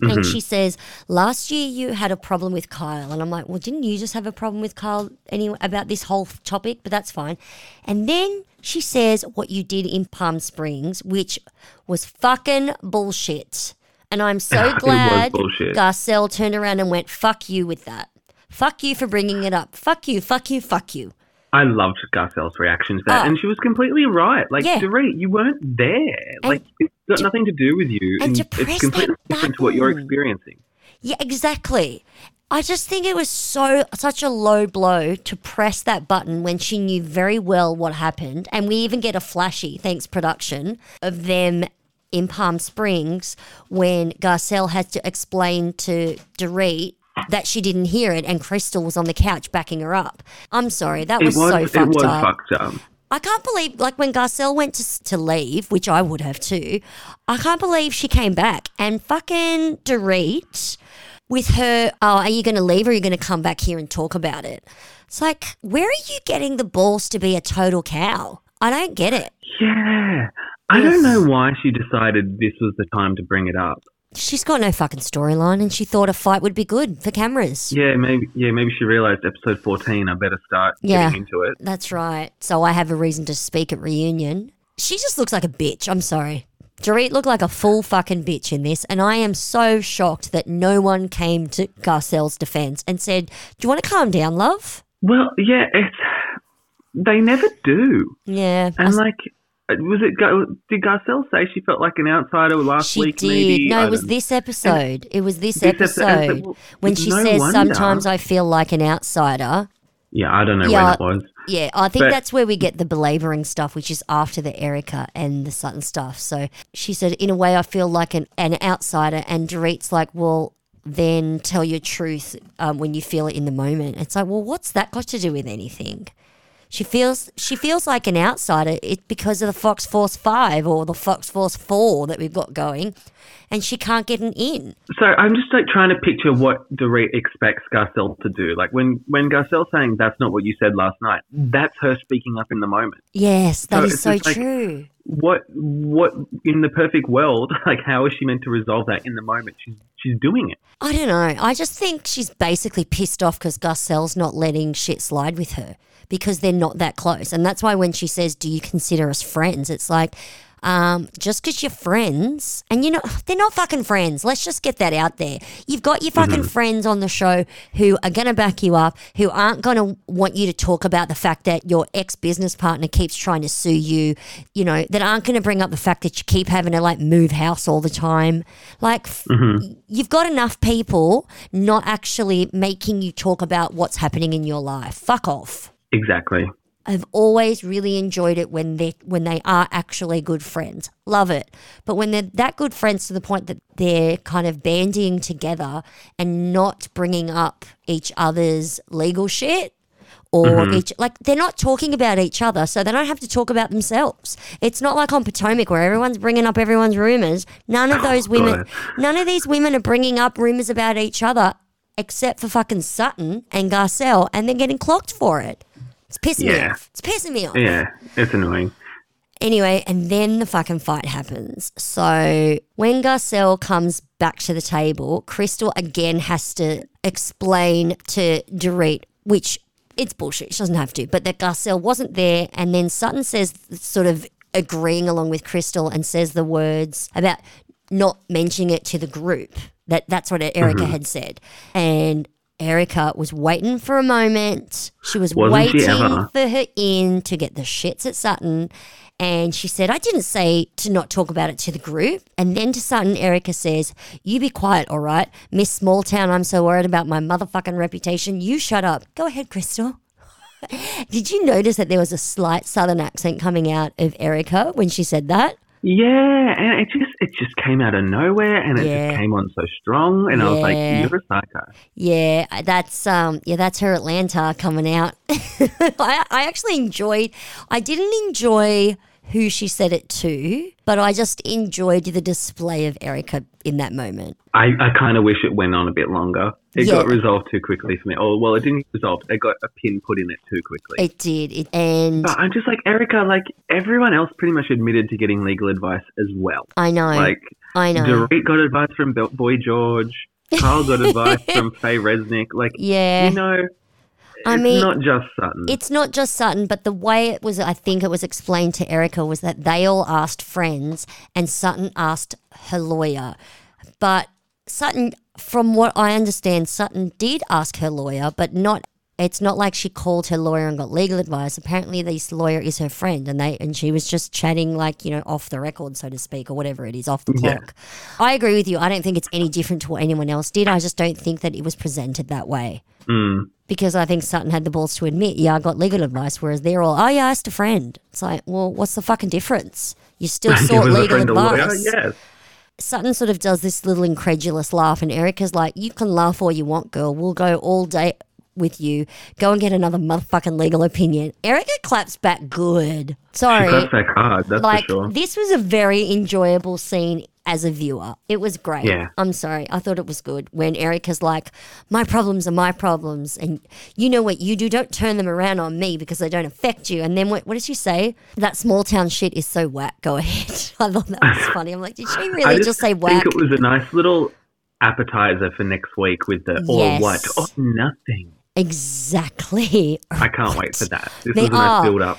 B: And she says, Last year you had a problem with Kyle. And I'm like, Well, didn't you just have a problem with Kyle anyway about this whole topic? But that's fine. And then she says what you did in Palm Springs, which was fucking bullshit. And I'm so [LAUGHS] glad. Garcelle turned around and went, Fuck you with that. Fuck you for bringing it up. Fuck you, fuck you, fuck you.
A: I loved Garcelle's reaction to that,
B: Oh.
A: and she was completely right. Like,
B: Yeah.
A: Dorit, you weren't there. Like, it's got nothing to do with you,
B: and
A: and, it's completely different to what you're experiencing.
B: Yeah, exactly. I just think it was so such a low blow to press that button when she knew very well what happened, and we even get a flashy, thanks production, of them in Palm Springs when Garcelle has to explain to Dorit that she didn't hear it, and Crystal was on the couch backing her up. I'm sorry, that was,
A: was,
B: so fucked
A: was
B: up.
A: fucked up.
B: I can't believe, like, when Garcelle went to, to leave, which I would have too, I can't believe she came back and fucking Dorit with her, oh, are you going to leave or are you going to come back here and talk about it? It's like, where are you getting the balls to be a total cow? I don't get it.
A: Yeah. I don't know why she decided this was the time to bring it up.
B: She's got no fucking storyline and she thought a fight would be good for cameras.
A: Yeah, maybe. Yeah, maybe she realized episode fourteen. I better start
B: Yeah.
A: getting into it.
B: That's right. So I have a reason to speak at reunion. She just looks like a bitch. I'm sorry. Dorit looked like a full fucking bitch in this, and I am so shocked that no one came to Garcelle's defense and said, Do you want to calm down, love?
A: Well, yeah, it's they never do.
B: Yeah. I
A: And
B: s-
A: like, was it? Did Garcelle say she felt like an outsider last
B: she
A: week?
B: did.
A: Maybe
B: No, it was this episode. It was this,
A: This episode-
B: episode
A: well,
B: when she
A: no
B: says,
A: wonder.
B: Sometimes I feel like an outsider.
A: Yeah, I don't know
B: Yeah.
A: when it was.
B: Yeah, I think
A: But-
B: that's where we get the belaboring stuff, which is after the Erica and the Sutton stuff. So she said, in a way, I feel like an, an outsider. And Dorit's like, well, then tell your truth um, when you feel it in the moment. It's like, well, what's that got to do with anything? She feels she feels like an outsider it, because of the Fox Force Five or the Fox Force Four that we've got going, and she can't get an in.
A: So I'm just like trying to picture what Dorit expects Garcelle to do. Like when when Garcelle's saying that's not what you said last night, that's her speaking up in the moment.
B: Yes, that
A: So
B: is so
A: just like-
B: true.
A: What what in the perfect world? [LAUGHS] Like how is she meant to resolve that in the moment? She's she's doing it.
B: I don't know. I just think she's basically pissed off because Garcelle's not letting shit slide with her because they're not that close. And that's why when she says, Do you consider us friends? It's like, um, just because you're friends, and you know, [SIGHS] they're not fucking friends. Let's just get that out there. You've got your fucking friends on the show who are going to back you up, who aren't going to want you to talk about the fact that your ex business partner keeps trying to sue you, you know, that aren't going to bring up the fact that you keep having to like move house all the time. Like, f- you've got enough people not actually making you talk about what's happening in your life. Fuck off.
A: Exactly.
B: I've always really enjoyed it when they when they are actually good friends. Love it. But when they're that good friends to the point that they're kind of bandying together and not bringing up each other's legal shit or mm-hmm. each like they're not talking about each other, so they don't have to talk about themselves. It's not like on Potomac where everyone's bringing up everyone's rumors. None of [SIGHS] those women,
A: God.
B: none of these women are bringing up rumors about each other except for fucking Sutton and Garcelle, and they're getting clocked for it. It's pissing me
A: Yeah.
B: off. It's pissing me off.
A: Yeah, it's annoying.
B: Anyway, and then the fucking fight happens. So when Garcelle comes back to the table, Crystal again has to explain to Dorit, which it's bullshit. She doesn't have to, but that Garcelle wasn't there. And then Sutton says, sort of agreeing along with Crystal, and says the words about not mentioning it to the group. That that's what Erika mm-hmm. had said, and. Erika was waiting for a moment. She was
A: Wasn't
B: waiting
A: ever?
B: for her in to get the shits at Sutton. And she said, I didn't say to not talk about it to the group. And then to Sutton, Erika says, You be quiet, all right? Miss Small Town, I'm so worried about my motherfucking reputation. You shut up. Go ahead, Crystal. [LAUGHS] Did you notice that there was a slight southern accent coming out of Erika when she said that?
A: Yeah, and it just it just came out of nowhere, and it
B: Yeah.
A: just came on so strong, and I was like, "You're a psycho."
B: Yeah, that's um yeah, that's her Atlanta coming out. [LAUGHS] I I actually enjoyed I didn't enjoy who she said it to, but I just enjoyed the display of Erika in that moment.
A: I, I kind of wish it went on a bit longer. It
B: Yeah.
A: got resolved too quickly for me. Oh well, it didn't resolve. It got a pin put in it too quickly.
B: It did. It, and
A: but I'm just like Erika. Like everyone else, pretty much admitted to getting legal advice as well.
B: I know.
A: Like
B: I know.
A: Dorit got advice from Boy George. Carl got [LAUGHS] advice from Faye Resnick. Like
B: yeah.
A: you know,
B: I
A: it's
B: mean,
A: not just Sutton.
B: It's not just Sutton, but the way it was, I think it was explained to Erika was that they all asked friends and Sutton asked her lawyer. But Sutton, from what I understand, Sutton did ask her lawyer, but not. It's not like she called her lawyer and got legal advice. Apparently, this lawyer is her friend, and they and she was just chatting like you know off the record, so to speak, or whatever it is, off the
A: Yeah.
B: clock. I agree with you. I don't think it's any different to what anyone else did. I just don't think that it was presented that way
A: Mm.
B: because I think Sutton had the balls to admit, yeah, I got legal advice, whereas they're all, oh, yeah, I asked a friend. It's like, well, what's the fucking difference? You [LAUGHS] still sought legal
A: lawyer.
B: advice. Sutton sort of does this little incredulous laugh, and Erika's like, you can laugh all you want, girl. We'll go all day with you. Go and get another motherfucking legal opinion. Erika claps back good.
A: She
B: Sorry.
A: claps back hard. That's
B: like,
A: for sure.
B: this was a very enjoyable scene as a viewer. It was great.
A: Yeah.
B: I'm sorry. I thought it was good when Erika's like, my problems are my problems. And you know what you do? Don't turn them around on me because they don't affect you. And then what, what did she say? That small town shit is so whack. Go ahead. [LAUGHS] I thought that was [LAUGHS] funny. I'm like, did she
A: I
B: really
A: just,
B: just, say
A: think
B: whack?
A: it was a nice little appetizer for next week with the or
B: Yes.
A: what or nothing.
B: Exactly. [LAUGHS]
A: I can't wait for that. This
B: They
A: was a nice
B: are.
A: build up.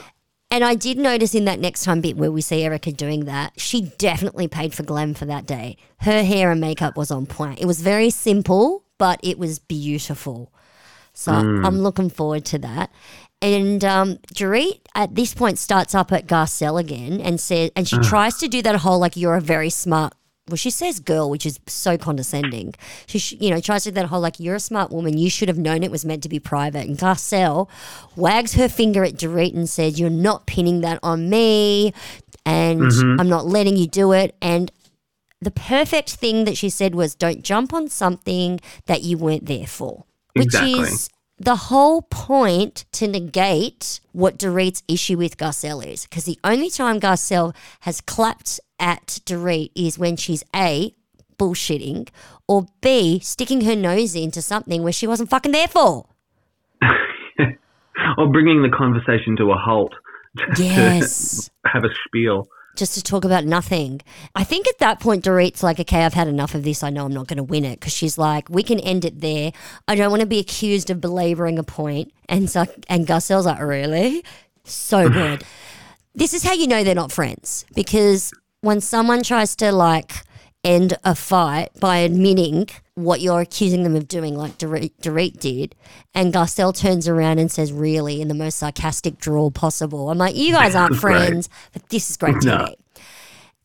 B: And I did notice in that next time bit where we see Erika doing that, she definitely paid for glam for that day. Her hair and makeup was on point. It was very simple, but it was beautiful. So I'm looking forward to that. And um, Dorit at this point starts up at Garcelle again and says, and she tries to do that whole like you're a very smart. Well, she says girl, which is so condescending. She, sh- you know, tries to do that whole like you're a smart woman. You should have known it was meant to be private. And Garcelle wags her finger at Dorit and says, "You're not pinning that on me, and mm-hmm. I'm not letting you do it." And the perfect thing that she said was, "Don't jump on something that you weren't there for," which
A: Exactly.
B: is the whole point to negate what Dorit's issue with Garcelle is. Because the only time Garcelle has clapped at Dorit is when she's A, bullshitting, or B, sticking her nose into something where she wasn't fucking there for. [LAUGHS]
A: or bringing the conversation to a halt. [LAUGHS] to
B: Yes.
A: have a spiel.
B: just to talk about nothing. I think at that point, Dorit's like, okay, I've had enough of this. I know I'm not going to win it because she's like, we can end it there. I don't want to be accused of belaboring a point. And so, and Garcelle's like, really? So [LAUGHS] good. this is how you know they're not friends because when someone tries to like end a fight by admitting what you're accusing them of doing, like Dorit, did, and Garcelle turns around and says, really, in the most sarcastic drawl possible. I'm like, you guys [LAUGHS] aren't
A: Right.
B: friends, but this is great
A: No.
B: TV.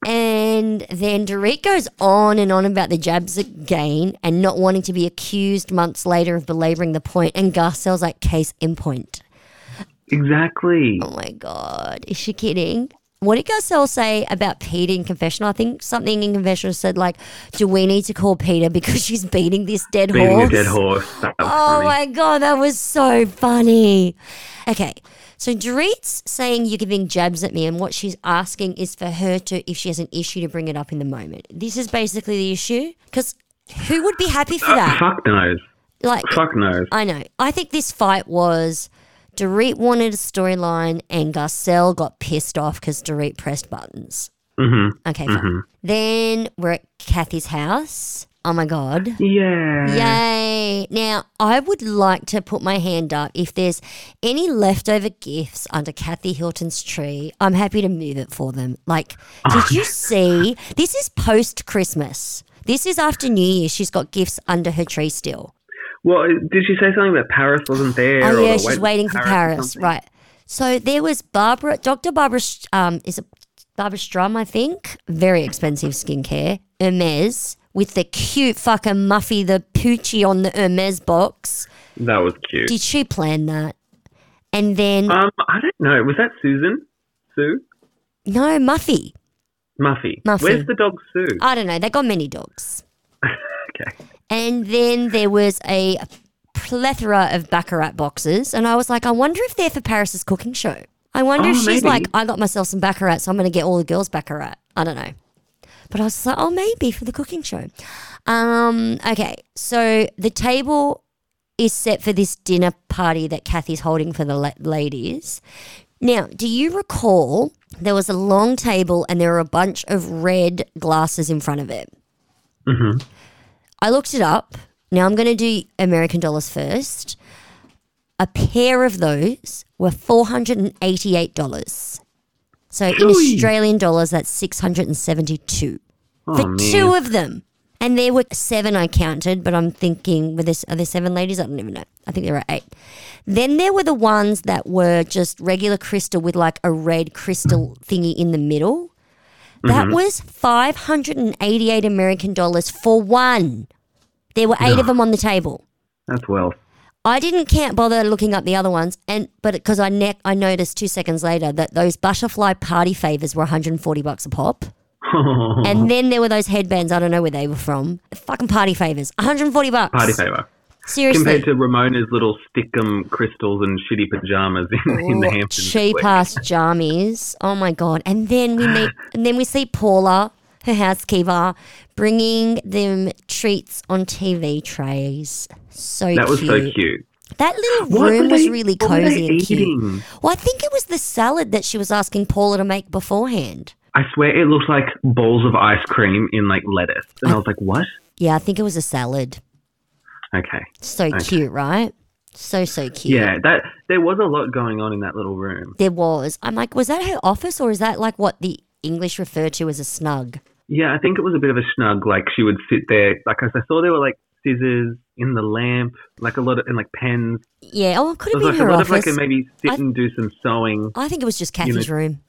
B: And then Dorit goes on and on about the jabs again and not wanting to be accused months later of belaboring the point. And Garcelle's like, case in point.
A: Exactly.
B: Oh my god, is she kidding? What did Garcelle say about Peter in confessional? I think something in confessional said like, "Do we need to call Peter because she's beating this dead
A: Beating
B: horse?"
A: a dead horse.
B: Oh
A: funny.
B: my god, that was so funny. Okay, so Dorit's saying you're giving jabs at me, and what she's asking is for her to, if she has an issue, to bring it up in the moment. This is basically the issue because who would be happy for
A: Uh,
B: that?
A: fuck knows.
B: Like,
A: Fuck knows.
B: I know. I think this fight was Dorit wanted a storyline, and Garcelle got pissed off because Dorit pressed buttons.
A: Mm-hmm.
B: Okay, fine. Then we're at Kathy's house. Oh my god.
A: Yeah.
B: Yay. Now, I would like to put my hand up if there's any leftover gifts under Kathy Hilton's tree. I'm happy to move it for them. Like, did you [LAUGHS] see? This is post Christmas. This is after New Year. She's got gifts under her tree still.
A: Well, did she say something about Paris wasn't there?
B: Oh, yeah, she's
A: wait-
B: waiting for
A: or
B: Paris. Right. So there was Barbara, Dr. Barbara, um, is it Barbara Sturm, I think? Very expensive skincare. Hermes with the cute fucking Muffy, the Poochie on the Hermes box.
A: That was cute.
B: Did she plan that? And then,
A: um, I don't know. Was that Susan? Sue?
B: no, Muffy.
A: Muffy.
B: Muffy.
A: Where's the dog Sue?
B: I don't know. They got many dogs. [LAUGHS]
A: okay.
B: And then there was a plethora of Baccarat boxes. And I was like, I wonder if they're for Paris's cooking show. I wonder
A: Oh,
B: if she's
A: maybe.
B: like, I got myself some Baccarat, so I'm going to get all the girls Baccarat. I don't know. But I was like, oh, maybe for the cooking show. Um, okay. So the table is set for this dinner party that Kathy's holding for the la- ladies. Now, do you recall there was a long table and there were a bunch of red glasses in front of it?
A: Mm-hmm.
B: I looked it up. Now I'm going to do American dollars first. A pair of those were $488. So in Australian dollars, that's 672
A: Oh,
B: for
A: man.
B: two of them. And there were seven I counted, but I'm thinking, were there, are there seven ladies? I don't even know. I think there were eight. Then there were the ones that were just regular crystal with like a red crystal thingy in the middle. That
A: Mm-hmm.
B: was 588 American dollars for one. There were eight of them on the table.
A: That's wealth.
B: I didn't can't bother looking up the other ones, and but because I ne- I noticed two seconds later that those butterfly party favors were 140 bucks a pop. [LAUGHS] And then there were those headbands. I don't know where they were from. Fucking party favors. 140 bucks.
A: Party favor.
B: Seriously.
A: Compared to Ramona's little stickum crystals and shitty pajamas in, in the Hamptons.
B: cheap ass jammies. Oh my god! And then we meet, [SIGHS] and then we see Paula, her housekeeper, bringing them treats on TV trays. So
A: That was so cute.
B: That little
A: What
B: room
A: were
B: was really
A: they
B: cozy and cute.
A: eating?
B: Well, I think it was the salad that she was asking Paula to make beforehand.
A: I swear it looked like balls of ice cream in like lettuce. And I was like, what?
B: Yeah, I think it was a salad.
A: Okay.
B: So cute, right? So so cute.
A: Yeah, that there was a lot going on in that little room.
B: There was. I'm like, was that her office or is that like what the English refer to as a snug?
A: Yeah, I think it was a bit of a snug. Like she would sit there, Like I saw there were like scissors in the lamp, like a lot of and like pens.
B: Yeah. Oh, it could have been
A: like a
B: her
A: lot of
B: office.
A: like a maybe sit
B: I-
A: and do some sewing.
B: I think it was just
A: know-
B: room.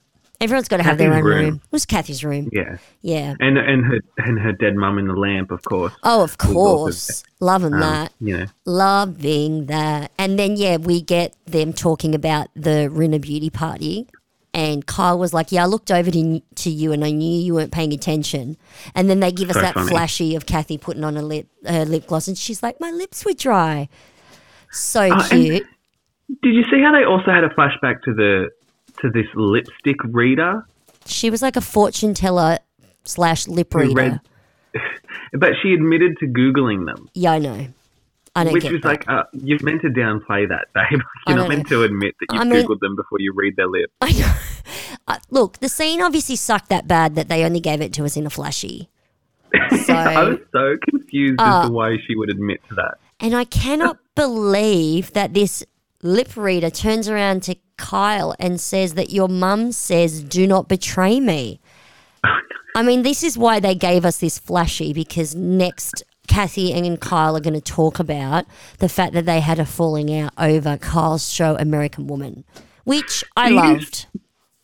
B: Everyone's got to have their own room.
A: room.
B: It was Kathy's room.
A: Yeah,
B: Yeah.
A: and and her and her dead mum in the lamp, of course.
B: Oh, of course. Loving
A: Um,
B: that.
A: You know,
B: Loving that. And then, yeah, we get them talking about the Rinna beauty party. And Kyle was like, Yeah, I looked over to, to you and I knew you weren't paying attention. And then they give us
A: So
B: that
A: funny.
B: flashy of Kathy putting on a lip, her lip gloss. And she's like, My lips were dry. So
A: Uh,
B: cute.
A: did you see how they also had a flashback to the to this lipstick reader?
B: She was like a fortune teller slash lip reader.
A: read- [LAUGHS] But she admitted to googling them,
B: yeah, I know. I don't
A: which was
B: that.
A: like, uh, you're meant to downplay that, babe. [LAUGHS] You're not meant to admit that
B: I
A: you've
B: mean-
A: googled them before you read their lips.
B: I know. [LAUGHS] Uh, look, the scene obviously sucked that bad that they only gave it to us in a flashy. So,
A: I was so confused
B: Uh,
A: as to why she would admit to that.
B: and I cannot believe that this lip reader turns around to Kyle and says that your mum says, "Do not betray me." I mean, this is why they gave us this flashy because next. Kathy and Kyle are going to talk about the fact that they had a falling out over Kyle's show American Woman, which I
A: Do you-
B: loved.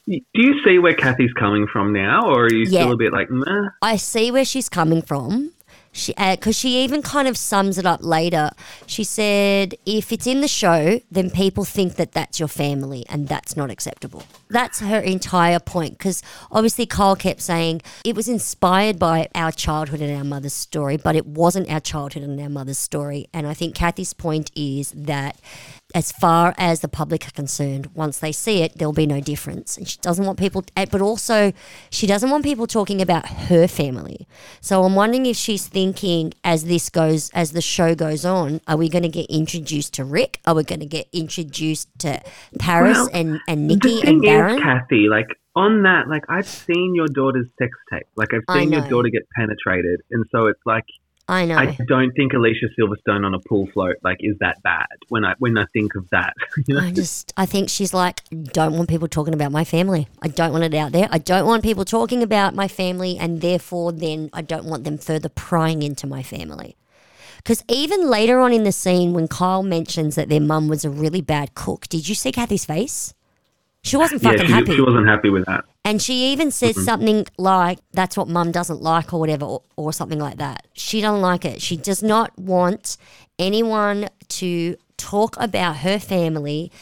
A: Do you see where Kathy's coming from now, or are you
B: Yeah.
A: still a bit like, meh?
B: I see where she's coming from. She uh, because she even kind of sums it up later. She said, "If it's in the show, then people think that that's your family, and that's not acceptable." That's her entire point. Because obviously, Kyle kept saying it was inspired by our childhood and our mother's story, but it wasn't our childhood and our mother's story. And I think Kathy's point is that as far as the public are concerned, once they see it, there'll be no difference. And she doesn't want people, eh, but also she doesn't want people talking about her family. So I'm wondering if she's thinking as this goes, as the show goes on, are we going to get introduced to Rick? Are we going to get introduced to Paris
A: Well,
B: and, and
A: The
B: Nikki
A: thing
B: and Darren?
A: is, Kathy, like on that, like I've seen your daughter's sex tape. Like I've seen your daughter get penetrated, and so it's like
B: I know.
A: I don't think Alicia Silverstone on a pool float like is that bad when I when I think of that. [LAUGHS] you know?
B: I just, I think she's like, don't want people talking about my family. I don't want it out there. I don't want people talking about my family, and therefore, then I don't want them further prying into my family. Because even later on in the scene, when Kyle mentions that their mum was a really bad cook, did you see Kathy's face? She wasn't
A: yeah,
B: fucking
A: she,
B: happy.
A: she wasn't happy with that.
B: And she even says mm-hmm. something like, that's what mum doesn't like, or whatever, or, or something like that. She doesn't like it. She does not want anyone to talk about her family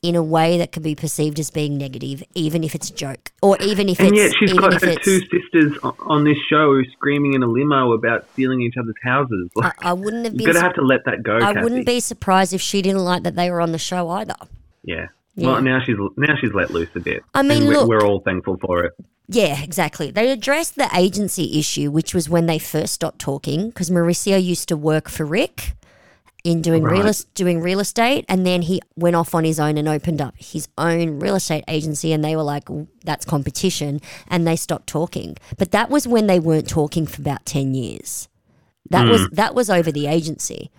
B: in a way that could be perceived as being negative, even if it's a joke, or even if
A: And
B: it's
A: yet she's got her two sisters on this show screaming in a limo about stealing each other's houses.
B: I,
A: Like,
B: I wouldn't have
A: you're gonna have to let that go.
B: I
A: Kathy.
B: wouldn't be surprised if she didn't like that they were on the show either.
A: Yeah.
B: Yeah.
A: Well, now she's now she's let loose a bit.
B: I mean,
A: we're,
B: look-
A: we're all thankful for it.
B: Yeah, exactly. They addressed the agency issue, which was when they first stopped talking, because Mauricio used to work for Rick in doing real
A: Right.
B: es- doing real estate, and then he went off on his own and opened up his own real estate agency, and they were like, "That's competition," and they stopped talking. But that was when they weren't talking for about ten years. That was that was over the agency,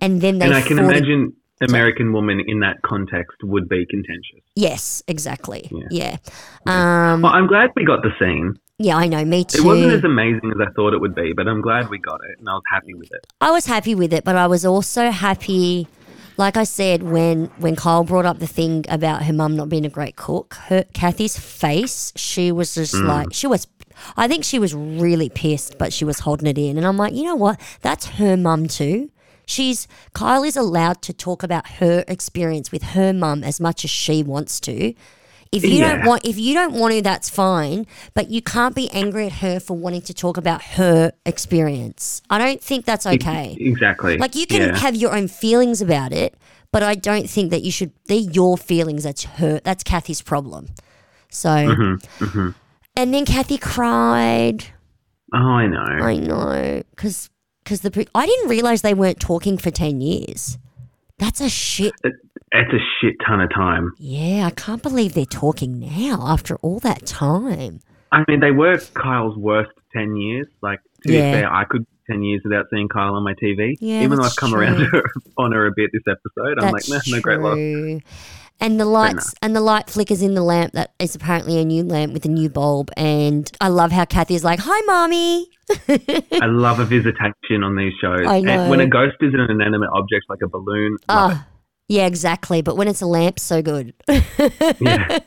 B: and then they
A: Hmm. and I can imagine American woman in that context would be contentious.
B: Yes, exactly.
A: Yeah.
B: Yeah. Um,
A: Well, I'm glad we got the scene.
B: yeah, I know. Me too.
A: It wasn't as amazing as I thought it would be, but I'm glad we got it, and I was happy with it.
B: I was happy with it, but I was also happy, like I said, when when Kyle brought up the thing about her mum not being a great cook. Her Kathy's face, she was just like she was. I think she was really pissed, but she was holding it in. And I'm like, you know what? That's her mum too. She's Kyle is allowed to talk about her experience with her mum as much as she wants to. If you don't want, if you don't want to, that's fine. But you can't be angry at her for wanting to talk about her experience. I don't think that's okay.
A: Exactly.
B: Like you can
A: Yeah.
B: have your own feelings about it, but I don't think that you should. They're your feelings. That's her. That's Kathy's problem. So,
A: Mm-hmm,
B: and then Kathy cried.
A: Oh, I know.
B: I know because because the pre- I didn't realize they weren't talking for ten years. That's a shit.
A: It- It's a shit ton of time.
B: Yeah, I can't believe they're talking now after all that time.
A: I mean, they were Kyle's worst 10 years. Like, to
B: Yeah.
A: be fair, I could 10 years without seeing Kyle on my TV.
B: Yeah,
A: Even though I've come around
B: true.
A: to [LAUGHS] her, on her a bit this episode, I'm like,
B: That's
A: nah, no great loss.
B: And the lights and the light flickers in the lamp that is apparently a new lamp with a new bulb. And I love how Kathy is like, "Hi, mommy." [LAUGHS]
A: I love a visitation on these shows.
B: I
A: And when a ghost is an inanimate object like a balloon,
B: Oh, yeah, exactly. But when it's a lamp, so good.
A: yeah.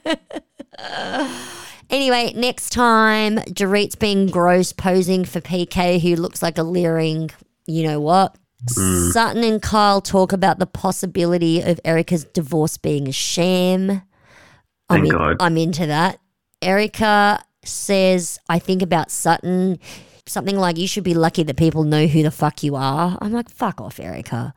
A: [LAUGHS]
B: Anyway, next time, Dorit's being gross posing for PK, who looks like a leering, you know what?
A: Mm.
B: Sutton and Kyle talk about the possibility of Erika's divorce being a sham. I'm,
A: Thank
B: in-
A: God.
B: I'm into that. Erika says, I think about Sutton, something like, you should be lucky that people know who the fuck you are. I'm like, fuck off, Erika.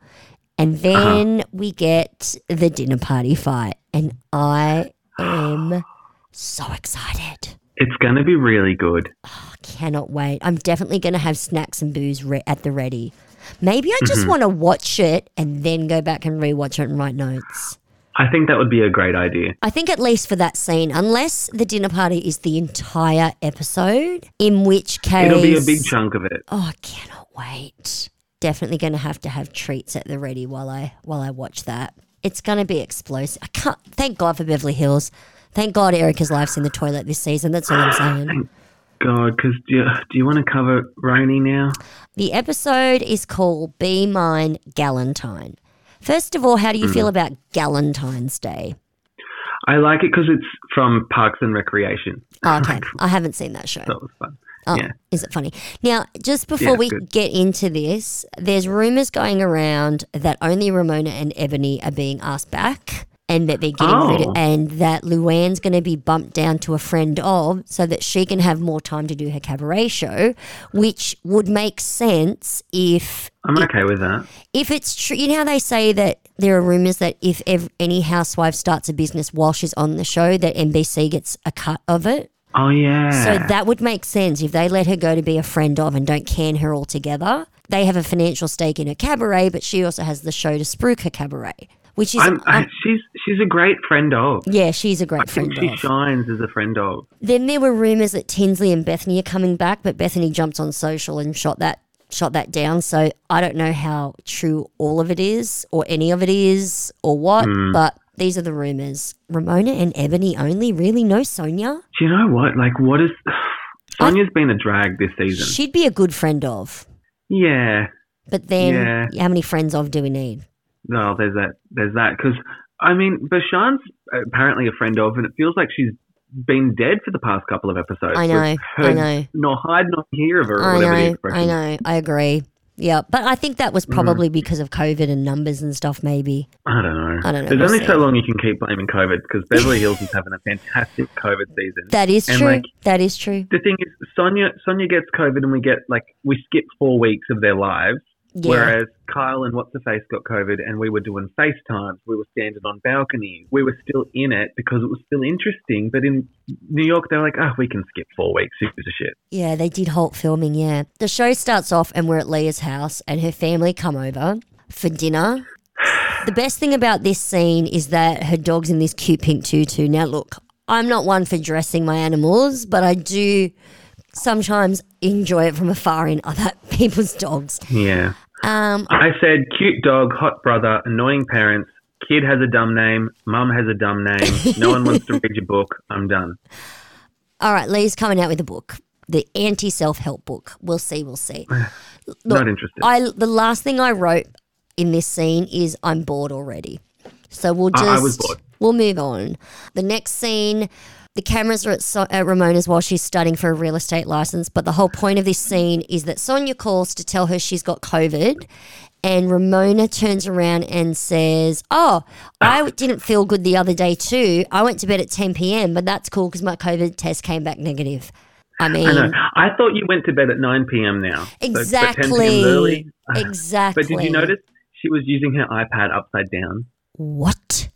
B: And
A: Uh-huh.
B: then we get the dinner party fight, and I am so excited.
A: It's going to be really good.
B: I cannot wait. I'm definitely going to have snacks and booze re- at the ready. Maybe I
A: Mm-hmm.
B: just want to watch it and then go back and rewatch it and write notes.
A: I think that would be a great idea.
B: I think at least for that scene, unless the dinner party is the entire episode, in which case
A: It'll be a big chunk of it.
B: Oh, I cannot wait. Definitely going to have to have treats at the ready while I while I watch that. It's going to be explosive. I can't. Thank God for Beverly Hills. Thank God Erika's life's in the toilet this season. That's all I'm saying. [CLEARS THROAT]
A: God, because do you, do you want to cover Rainy now?
B: The episode is called Be Mine Galentine. First of all, how do you feel mm. about Galentine's Day?
A: I like it because it's from Parks and Recreation.
B: Oh, okay, [LAUGHS] I haven't seen that show.
A: That was fun.
B: Oh,
A: Yeah.
B: is it funny? Now, just before
A: Yeah,
B: we
A: good.
B: get into this, there's rumors going around that only Ramona and Eboni are being asked back. And that they're getting rid
A: Oh.
B: of, and that Luann's going to be bumped down to a friend of, so that she can have more time to do her cabaret show, which would make sense if
A: I'm okay with that.
B: if it's true, you know how they say that there are rumors that if ev- any housewife starts a business while she's on the show, that NBC gets a cut of it.
A: Oh yeah.
B: So that would make sense if they let her go to be a friend of and don't can her altogether. They have a financial stake in her cabaret, but she also has the show to spruik her cabaret, which is
A: I'm, I,
B: um,
A: she's she's a great friend of.
B: yeah, she's a great
A: think
B: friend
A: she
B: of.
A: shines as a friend of.
B: Then there were rumors that Tinsley and Bethany are coming back, but Bethany jumped on social and shot that shot that down. So I don't know how true all of it is, or any of it is, or what.
A: Hmm.
B: But these are the rumors. Ramona and Eboni only really know Sonja.
A: Do you know what? Like, what is? [SIGHS] Sonja's been a drag this season.
B: She'd be a good friend of.
A: yeah.
B: But then,
A: Yeah.
B: how many friends of do we need?
A: No, there's that. There's that. Because I mean, Bershan's apparently a friend of, and it feels like she's been dead for the past couple of episodes.
B: I know, I know.
A: Nor hide nor hear of her, or
B: I
A: whatever
B: know. I know, I agree. Yeah, but I think that was
A: Mm.
B: probably because of COVID and numbers and stuff. Maybe
A: I don't know.
B: I don't know.
A: There's
B: We'll
A: only
B: see.
A: so long you can keep blaming COVID because Beverly Hills is having a fantastic COVID season.
B: that is
A: And,
B: true.
A: like,
B: that is true.
A: the thing is, Sonja Sonja gets COVID, and we get like we skip four weeks of their lives.
B: Yeah.
A: Whereas Kyle and What's the Face got COVID, and we were doing FaceTimes. We were standing on balconies. We were still in it because it was still interesting. But in New York, they're like, oh, we can skip four weeks. Who gives a shit?
B: Yeah, they did halt filming, yeah. The show starts off and we're at Leah's house and her family come over for dinner. The best thing about this scene is that her dog's in this cute pink tutu. Now, look, I'm not one for dressing my animals, but I do sometimes enjoy it from afar in other [LAUGHS] people's dogs.
A: Yeah.
B: Um,
A: I said, cute dog, hot brother, annoying parents. Kid has a dumb name. Mum has a dumb name. No one wants to [LAUGHS] read your book. I'm done.
B: all right, Leah's coming out with a book, the anti self help book. We'll see, we'll see. [SIGHS]
A: Not interested.
B: I the last thing I wrote in this scene is I'm bored already. So we'll just
A: I- I was bored.
B: we'll move on. The next scene, the cameras are at, so- at Ramona's while she's studying for a real estate license. But the whole point of this scene is that Sonja calls to tell her she's got COVID. And Ramona turns around and says, Oh, I didn't feel good the other day too. I went to bed at 10 p.m., but that's cool because my COVID test came back negative. I mean,
A: I. I thought you went to bed at 9 p.m. now. So- but 10 p.m.
B: exactly.
A: early.
B: Exactly.
A: But did you notice she was using her iPad upside down?
B: What?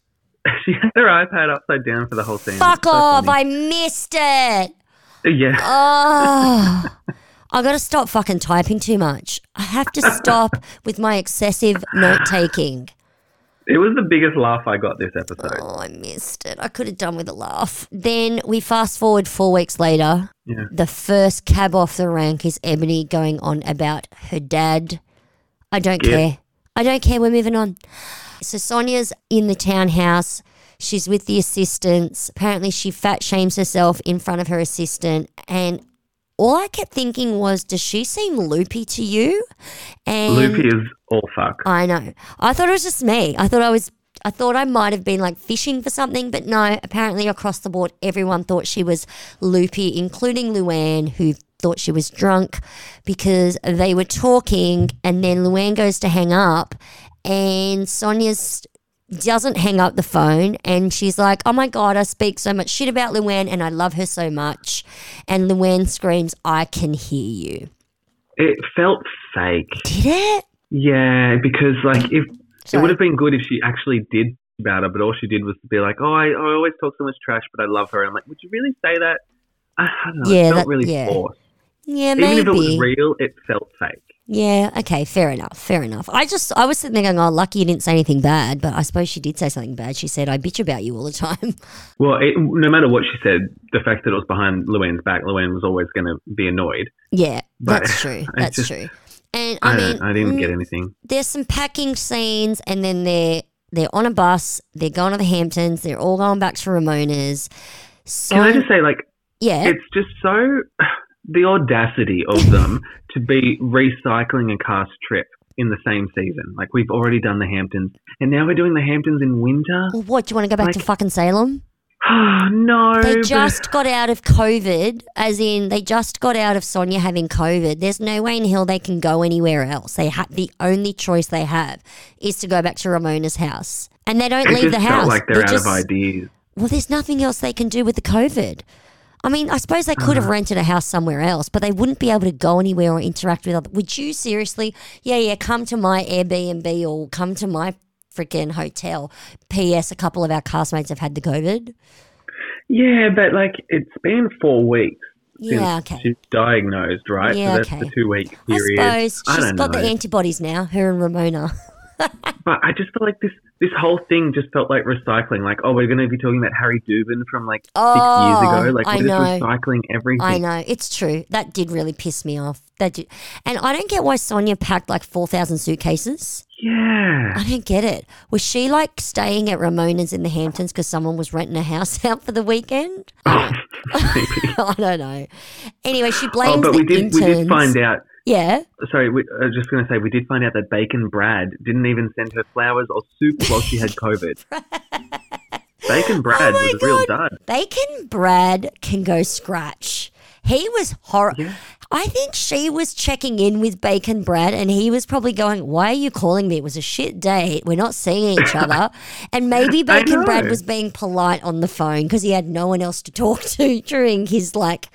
B: [LAUGHS]
A: she had her iPad upside down for the whole thing.
B: Fuck
A: so
B: off!
A: funny.
B: I missed it.
A: yeah.
B: Oh, I got to stop fucking typing too much. I have to stop [LAUGHS] with my excessive note taking.
A: It was the biggest laugh I got this episode.
B: Oh, I missed it. I could have done with a laugh. Then we fast forward four weeks later.
A: Yeah.
B: The first cab off the rank is Eboni going on about her dad. I don't
A: Yeah.
B: care. I don't care. We're moving on. So Sonja's in the townhouse. She's with the assistants. Apparently, she fat shames herself in front of her assistant. And all I kept thinking was, does she seem loopy to you? And
A: Loopy is all fuck.
B: I know. I thought it was just me. I thought I was. I thought I might have been like fishing for something, but no. Apparently, across the board, everyone thought she was loopy, including Luann, who thought she was drunk because they were talking, and then Luann goes to hang up, and Sonja's doesn't hang up the phone and she's like, Oh my God, I speak so much shit about Luann and I love her so much. And Luann screams, I can hear you.
A: It felt fake.
B: Did it?
A: Yeah, because like if it would have been good if she actually did about it, but all she did was be like, "Oh, I, I always talk so much trash, but I love her." And I'm like, "Would you really say that?" I, I don't know.
B: Yeah,
A: it felt
B: that-
A: really
B: yeah.
A: forced.
B: Yeah,
A: Even
B: maybe.
A: if it was real, it felt fake.
B: Yeah, okay, fair enough, fair enough. I just, I was sitting there going, oh, lucky you didn't say anything bad, but I suppose she did say something bad. She said, I bitch about you all the time. [LAUGHS]
A: Well, it, no matter what she said, the fact that it was behind Luann's back, Luann was always going to be annoyed.
B: yeah,
A: But
B: that's true, [LAUGHS] that's
A: just-
B: true. And
A: I,
B: I, mean,
A: I didn't get
B: mm,
A: anything.
B: there's some packing scenes, and then they're, they're on a bus, they're going to the Hamptons, they're all going back to Ramona's. So,
A: Can I just say, like,
B: yeah,
A: it's just so the audacity of them to be recycling a cast trip in the same season. Like we've already done the Hamptons, and now we're doing the Hamptons in winter.
B: well, what, do you want to go back to fucking Salem? [GASPS]
A: no.
B: They just got out of COVID, as in they just got out of Sonja having COVID. There's no way in hell they can go anywhere else. They ha- the only choice they have is to go back to Ramona's house, and they don't leave the house.
A: like they're, out
B: just,
A: of ideas.
B: Well, there's nothing else they can do with the COVID. I mean, I suppose they could have uh-huh. rented a house somewhere else, but they wouldn't be able to go anywhere or interact with other. Would you seriously? Yeah, yeah. Come to my Airbnb or come to my freaking hotel. P.S. A couple of our castmates have had the COVID.
A: Yeah, but like it's been four weeks
B: Yeah, okay.
A: she's diagnosed, right?
B: Yeah,
A: so that's
B: okay.
A: the two week
B: I
A: period.
B: suppose
A: I
B: she's
A: don't
B: got
A: know.
B: the antibodies now. Her and Ramona. [LAUGHS]
A: But I just feel like this this whole thing just felt like recycling. Like, oh, we're going to be talking about Harry Dubin from like six
B: Oh,
A: years ago. Oh, like,
B: I
A: we're just recycling everything.
B: I know it's true. That did really piss me off. That did, and I don't get why Sonja packed like four thousand suitcases.
A: Yeah.
B: I don't get it. Was she like staying at Ramona's in the Hamptons because someone was renting a house [LAUGHS] out for the weekend? [LAUGHS] Oh, [LAUGHS] I don't know. Anyway, she blames
A: oh, but we did
B: interns.
A: we did find out.
B: Yeah.
A: Sorry, we, I was just going to say we did find out that Bacon Brad didn't even send her flowers or soup while she had COVID. Bacon Brad
B: Oh
A: was a real dud.
B: Bacon Brad can go scratch. He was horrible.
A: Yeah.
B: I think she was checking in with Bacon Brad and he was probably going, Why are you calling me? It was a shit date. We're not seeing each [LAUGHS] other. and maybe Bacon Brad was being polite on the phone because he had no one else to talk to [LAUGHS] during his like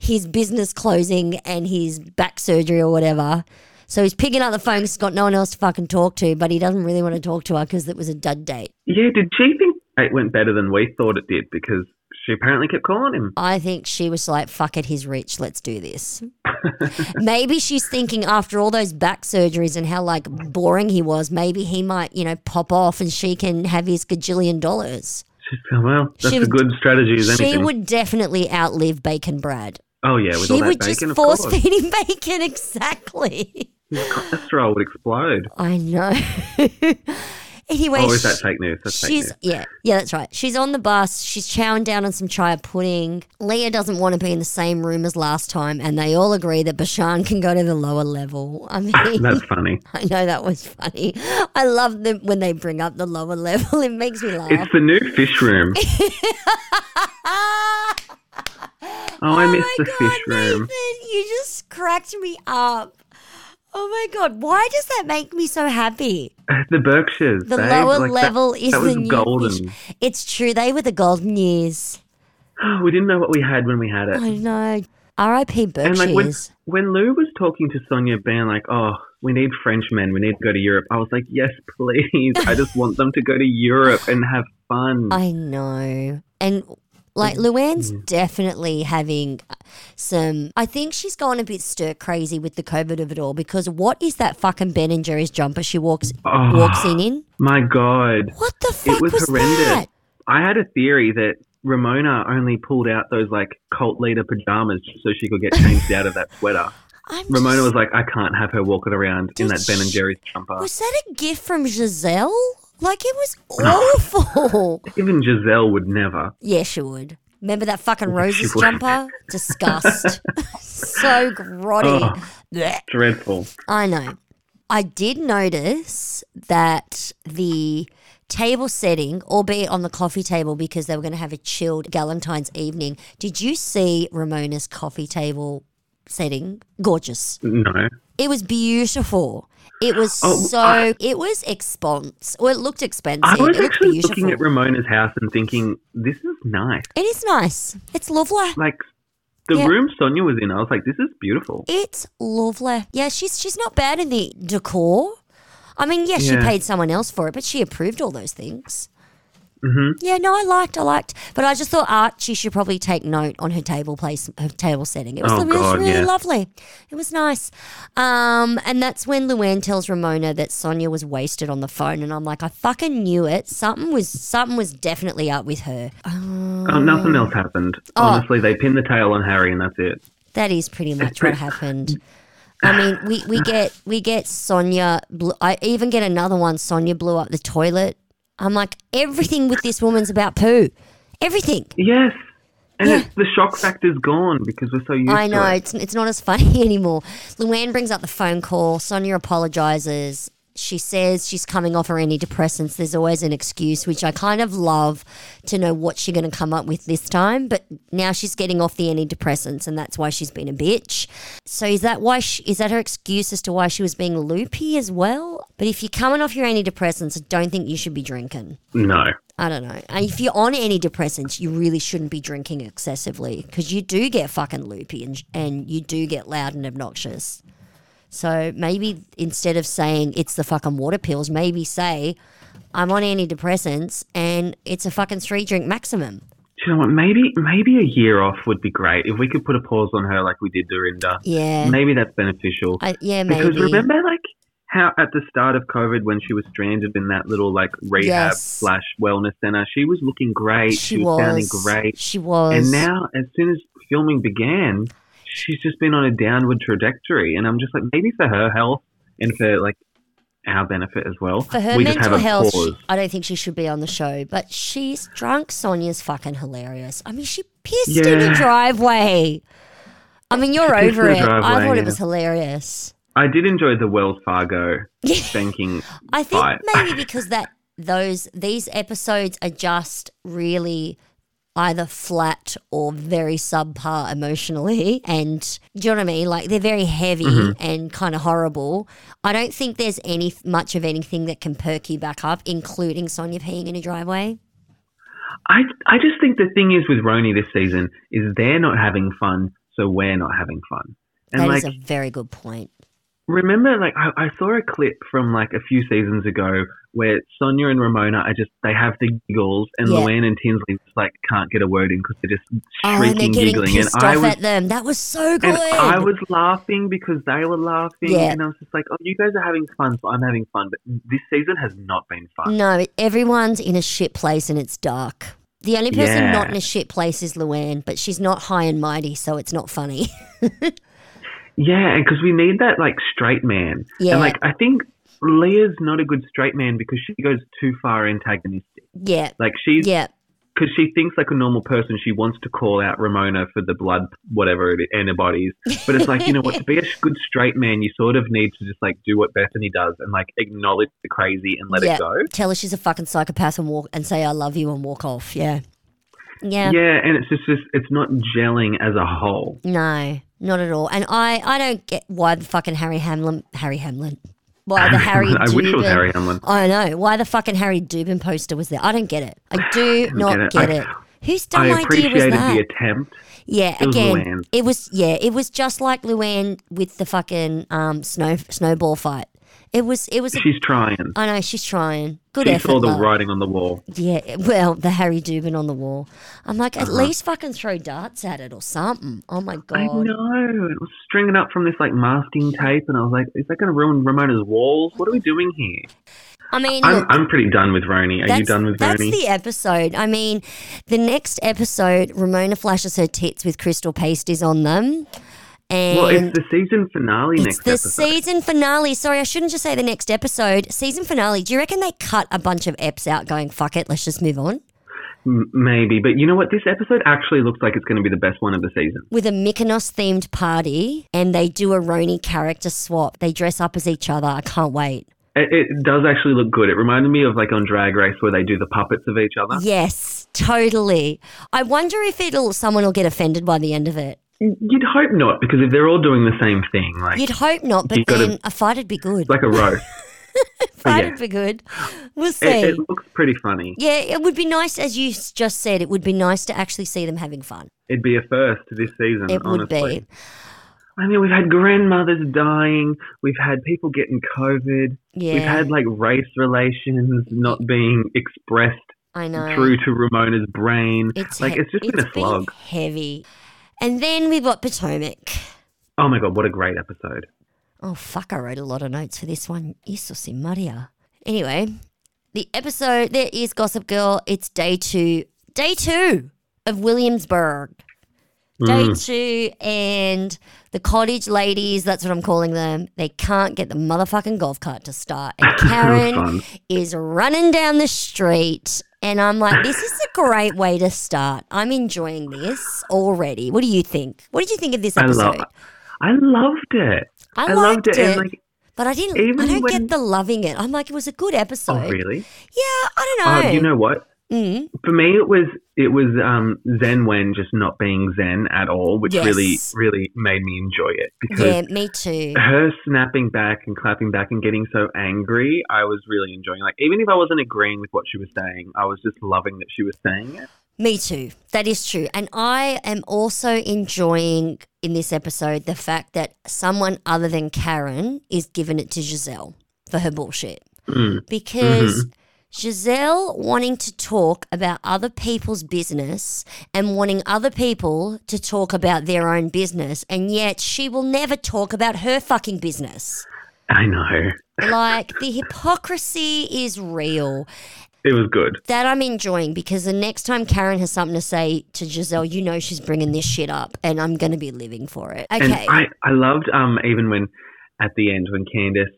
B: his business closing and his back surgery or whatever. So he's picking up the phone 'cause he's got no one else to fucking talk to, but he doesn't really want to talk to her because it was a dud date.
A: Yeah, did she think it went better than we thought it did? Because she apparently kept calling him.
B: I think she was like, fuck it, he's rich, let's do this. [LAUGHS] maybe she's thinking after all those back surgeries and how like boring he was, maybe he might, you know, pop off and she can have his gajillion dollars.
A: Well, that's
B: She
A: a good strategy as
B: She would definitely outlive Bacon Brad.
A: oh, yeah, with
B: she
A: all that
B: would
A: bacon,
B: just force
A: course.
B: feed him [LAUGHS] bacon, exactly.
A: His cholesterol would explode.
B: I know. [LAUGHS] anyway,
A: Oh, is that fake news? That's fake
B: She's
A: news.
B: yeah, yeah, that's right. She's on the bus. She's chowing down on some chia pudding. Leah doesn't want to be in the same room as last time, and they all agree that Bershan can go to the lower level. I [LAUGHS] mean,
A: That's funny. [LAUGHS]
B: I know that was funny. I love them when they bring up the lower level. It makes me laugh.
A: It's the new fish room. [LAUGHS] Oh, I oh
B: missed
A: the
B: God,
A: fish room.
B: Nathan, you just cracked me up. Oh my god, why does that make me so happy? [LAUGHS]
A: The Berkshires.
B: The
A: babe.
B: lower
A: Like,
B: level is
A: that was
B: the new
A: golden.
B: fish. It's true, they were the golden years. [GASPS]
A: We didn't know what we had when we had it.
B: I know. R.I.P.
A: And
B: Berkshires.
A: like when when Lou was talking to Sonja, being like, "Oh, we need Frenchmen. We need to go to Europe." I was like, "Yes, please. I just [LAUGHS] want them to go to Europe and have fun."
B: I know. And like
A: Mm.
B: Luann's mm. definitely having uh, some I think she's gone a bit stir crazy with the COVID of it all because what is that fucking Ben and Jerry's jumper she walks
A: Oh.
B: walks in in?
A: My God,
B: What the fuck
A: was
B: was,
A: horrendous.
B: that?
A: I had a theory that Ramona only pulled out those like cult leader pajamas so she could get changed out of that [LAUGHS] sweater.
B: I'm
A: Ramona
B: just-
A: was like, "I can't have her walking around in that Ben and Jerry's jumper."
B: Was that a gift from Giselle? Like it was [LAUGHS] awful.
A: Even Giselle would never.
B: yeah, she would. Remember that fucking roses jumper? Disgust. [LAUGHS] so grotty.
A: Oh.
B: Blech.
A: Dreadful.
B: I know. I did notice that the table setting, albeit on the coffee table because they were going to have a chilled Galentine's evening. Did you see Ramona's coffee table setting? Gorgeous.
A: No.
B: It was beautiful. It was
A: Oh,
B: so.
A: I-
B: it was expensive. Well, it looked expensive.
A: I was
B: it
A: actually looking at Ramona's house and thinking, "This is nice."
B: it is nice. It's lovely.
A: Like the
B: Yeah.
A: room Sonja was in, I was like, "This is beautiful."
B: It's lovely. Yeah, she's she's not bad in the decor. I mean, yeah, she paid someone else for it, but she approved all those things.
A: Hmm
B: Yeah, no, I liked, I liked, but I just thought Archie should probably take note on her table place, her table setting. It was,
A: Oh,
B: it was
A: God,
B: really
A: yeah.
B: lovely. It was nice. Um, and that's when Luann tells Ramona that Sonja was wasted on the phone, and I'm like, I fucking knew it. Something was, something was definitely up with her. Um,
A: Oh, nothing else happened.
B: Oh.
A: Honestly, they pinned the tail on Harry, and that's it.
B: That is pretty much what happened. I mean, we, we get we get Sonja. I even get another one. Sonja blew up the toilet. I'm like, everything with this woman's about poo. Everything.
A: Yes, and
B: Yeah.
A: it's, the shock factor's gone because we're so used
B: I know it's it's not as funny [LAUGHS] anymore. Luann brings up the phone call. Sonja apologizes. She says she's coming off her antidepressants. There's always an excuse, which I kind of love to know what she's going to come up with this time. But now she's getting off the antidepressants, and that's why she's been a bitch. So is that why? She, is that her excuse as to why she was being loopy as well? But if you're coming off your antidepressants, I don't think you should be drinking.
A: No.
B: I don't know. And if you're on antidepressants, you really shouldn't be drinking excessively because you do get fucking loopy and, and you do get loud and obnoxious. So maybe instead of saying it's the fucking water pills, maybe say I'm on antidepressants and it's a fucking three drink maximum.
A: Do you know what? Maybe maybe a year off would be great if we could put a pause on her like we did Dorinda.
B: Yeah.
A: Maybe that's beneficial.
B: I, yeah, maybe.
A: Because remember, like how at the start of COVID, when she was stranded in that little like rehab
B: Yes.
A: slash wellness center, she was looking great.
B: she,
A: was,
B: was.
A: sounding great.
B: She was.
A: And now, as soon as filming began, she's just been on a downward trajectory. And I'm just like, maybe for her health and for like our benefit as well,
B: For her
A: we
B: mental health. I don't think she should be on the show. But she's drunk. Sonja's fucking hilarious. I mean, she pissed in the driveway. I mean, you're
A: She
B: over it.
A: the
B: I
A: driveway,
B: thought it was hilarious.
A: I did enjoy the Wells Fargo
B: Yeah.
A: banking.
B: I think
A: Right.
B: maybe [LAUGHS] because that those these episodes are just really either flat or very subpar emotionally and do you know what I mean? Like they're very heavy
A: Mm-hmm.
B: and kind of horrible. I don't think there's any much of anything that can perk you back up, including Sonja peeing in a driveway.
A: I I just think the thing is with Roni this season is they're not having fun, so we're not having fun. And
B: That is
A: like,
B: a very good point.
A: Remember, like I, I saw a clip from like a few seasons ago where Sonja and Ramona are just they have the giggles, and
B: Yeah.
A: Luann and Tinsley just like can't get a word in because they're just
B: Oh, and they're
A: shrieking,
B: getting
A: giggling, and I was.
B: at them. That was so good.
A: And I was laughing because they were laughing,
B: Yeah.
A: and I was just like, "Oh, you guys are having fun, so I'm having fun." But this season has not been fun.
B: No, everyone's in a shit place and it's dark. The only person
A: Yeah.
B: not in a shit place is Luann, but she's not high and mighty, so it's not funny. [LAUGHS]
A: Yeah, and because we need that like straight man.
B: Yeah.
A: And like I think Leah's not a good straight man because she goes too far antagonistic.
B: yeah,
A: Like she's
B: yeah,
A: because she thinks like a normal person. She wants to call out Ramona for the blood, whatever it is, antibodies. [LAUGHS] But it's like you know what? To be a good straight man, you sort of need to just like do what Bethany does and like acknowledge the crazy and let
B: yeah.
A: it go.
B: Tell her she's a fucking psychopath and walk and say I love you and walk off. Yeah, yeah.
A: Yeah, and it's just, just it's not gelling as a whole.
B: No, not at all. And I, I don't get why the fucking Harry Hamlin, Harry Hamlin, why the [LAUGHS] Harry
A: I wish it was Harry Hamlin.
B: I know why the fucking Harry Dubin poster was there. I don't get it. I [SIGHS] do not
A: get
B: get
A: it.
B: it. Whose dumb
A: I
B: idea was that?
A: the attempt.
B: Yeah,
A: It was
B: again,
A: Luann.
B: it was yeah, it was just like Luann with the fucking um snow snowball fight. It was it was. A,
A: She's trying.
B: I know she's trying. Good
A: She
B: effort.
A: saw the
B: love.
A: writing on the wall.
B: Yeah, well, the Harry Dubin on the wall. I'm like,
A: Uh-huh.
B: at least fucking throw darts at it or something. Oh my god.
A: I know. It was stringing up from this like masking tape, and I was like, "Is that going to ruin Ramona's walls? What are we doing here?"
B: I mean,
A: I'm,
B: look,
A: I'm pretty done with Roni. Are you done with
B: that's
A: Roni?
B: the episode. I mean, the next episode, Ramona flashes her tits with crystal pasties on them. And
A: well, it's the season finale
B: It's
A: next
B: the
A: episode.
B: season finale. Sorry, I shouldn't just say the next episode. Season finale. Do you reckon they cut a bunch of eps out going, fuck it, let's just move on?
A: Maybe, but you know what? This episode actually looks like it's going to be the best one of the season.
B: With a Mykonos themed party and they do a Roni character swap. They dress up as each other. I can't wait.
A: It, it does actually look good. It reminded me of like on Drag Race where they do the puppets of each other.
B: Yes, totally. I wonder if it'll someone will get offended by the end of it.
A: You'd hope not, because if they're all doing the same thing, like
B: You'd hope not, but
A: You gotta-
B: then a fight'd be good.
A: like a [LAUGHS] roast,
B: fight'd
A: yeah.
B: be good. We'll see.
A: it, it looks pretty funny.
B: yeah, it would be nice, as you s- just said, it would be nice to actually see them having fun.
A: It'd be a first this season.
B: It would
A: honestly.
B: be.
A: I mean, we've had grandmothers dying. We've had people getting COVID.
B: Yeah.
A: We've had like race relations not being expressed
B: I know.
A: through to Ramona's brain.
B: It's
A: like
B: he-
A: it's just been a slog.
B: heavy. And then we've got Potomac.
A: Oh my god, what a great episode!
B: Oh fuck! I wrote a lot of notes for this one. Jesus Maria. Anyway, the episode there is Gossip Girl. It's day two. Day two of Williamsburg. Day
A: Mm.
B: two, and the cottage ladies, that's what I'm calling them, they can't get the motherfucking golf cart to start. And [LAUGHS] Karen is running down the street, and I'm like, this is a great way to start. I'm enjoying this already. What do you think? What did you think of this
A: I
B: episode?
A: love. I loved it.
B: I
A: I loved it.
B: It.
A: like
B: But I didn't.
A: Even
B: I don't
A: when-
B: get the loving it. I'm like, it was a good oh, episode.
A: Oh, really?
B: Yeah, I don't know.
A: Oh, you know what?
B: Mm.
A: For me, it was it was um, Zen Wen just not being Zen at all, which
B: Yes.
A: really really made me enjoy it because
B: Yeah, me too.
A: her snapping back and clapping back and getting so angry, I was really enjoying. Like even if I wasn't agreeing with what she was saying, I was just loving that she was saying it.
B: Me too. That is true. And I am also enjoying in this episode the fact that someone other than Karen is giving it to Gizelle for her bullshit.
A: Mm.
B: Because Gizelle wanting to talk about other people's business and wanting other people to talk about their own business, and yet she will never talk about her fucking business.
A: I know
B: Like the hypocrisy is real.
A: it was good.
B: That I'm enjoying because the next time Karen has something to say to Gizelle, you know she's bringing this shit up, and I'm going to be living for it.
A: And
B: Okay.
A: I, I loved um even when at the end when Candace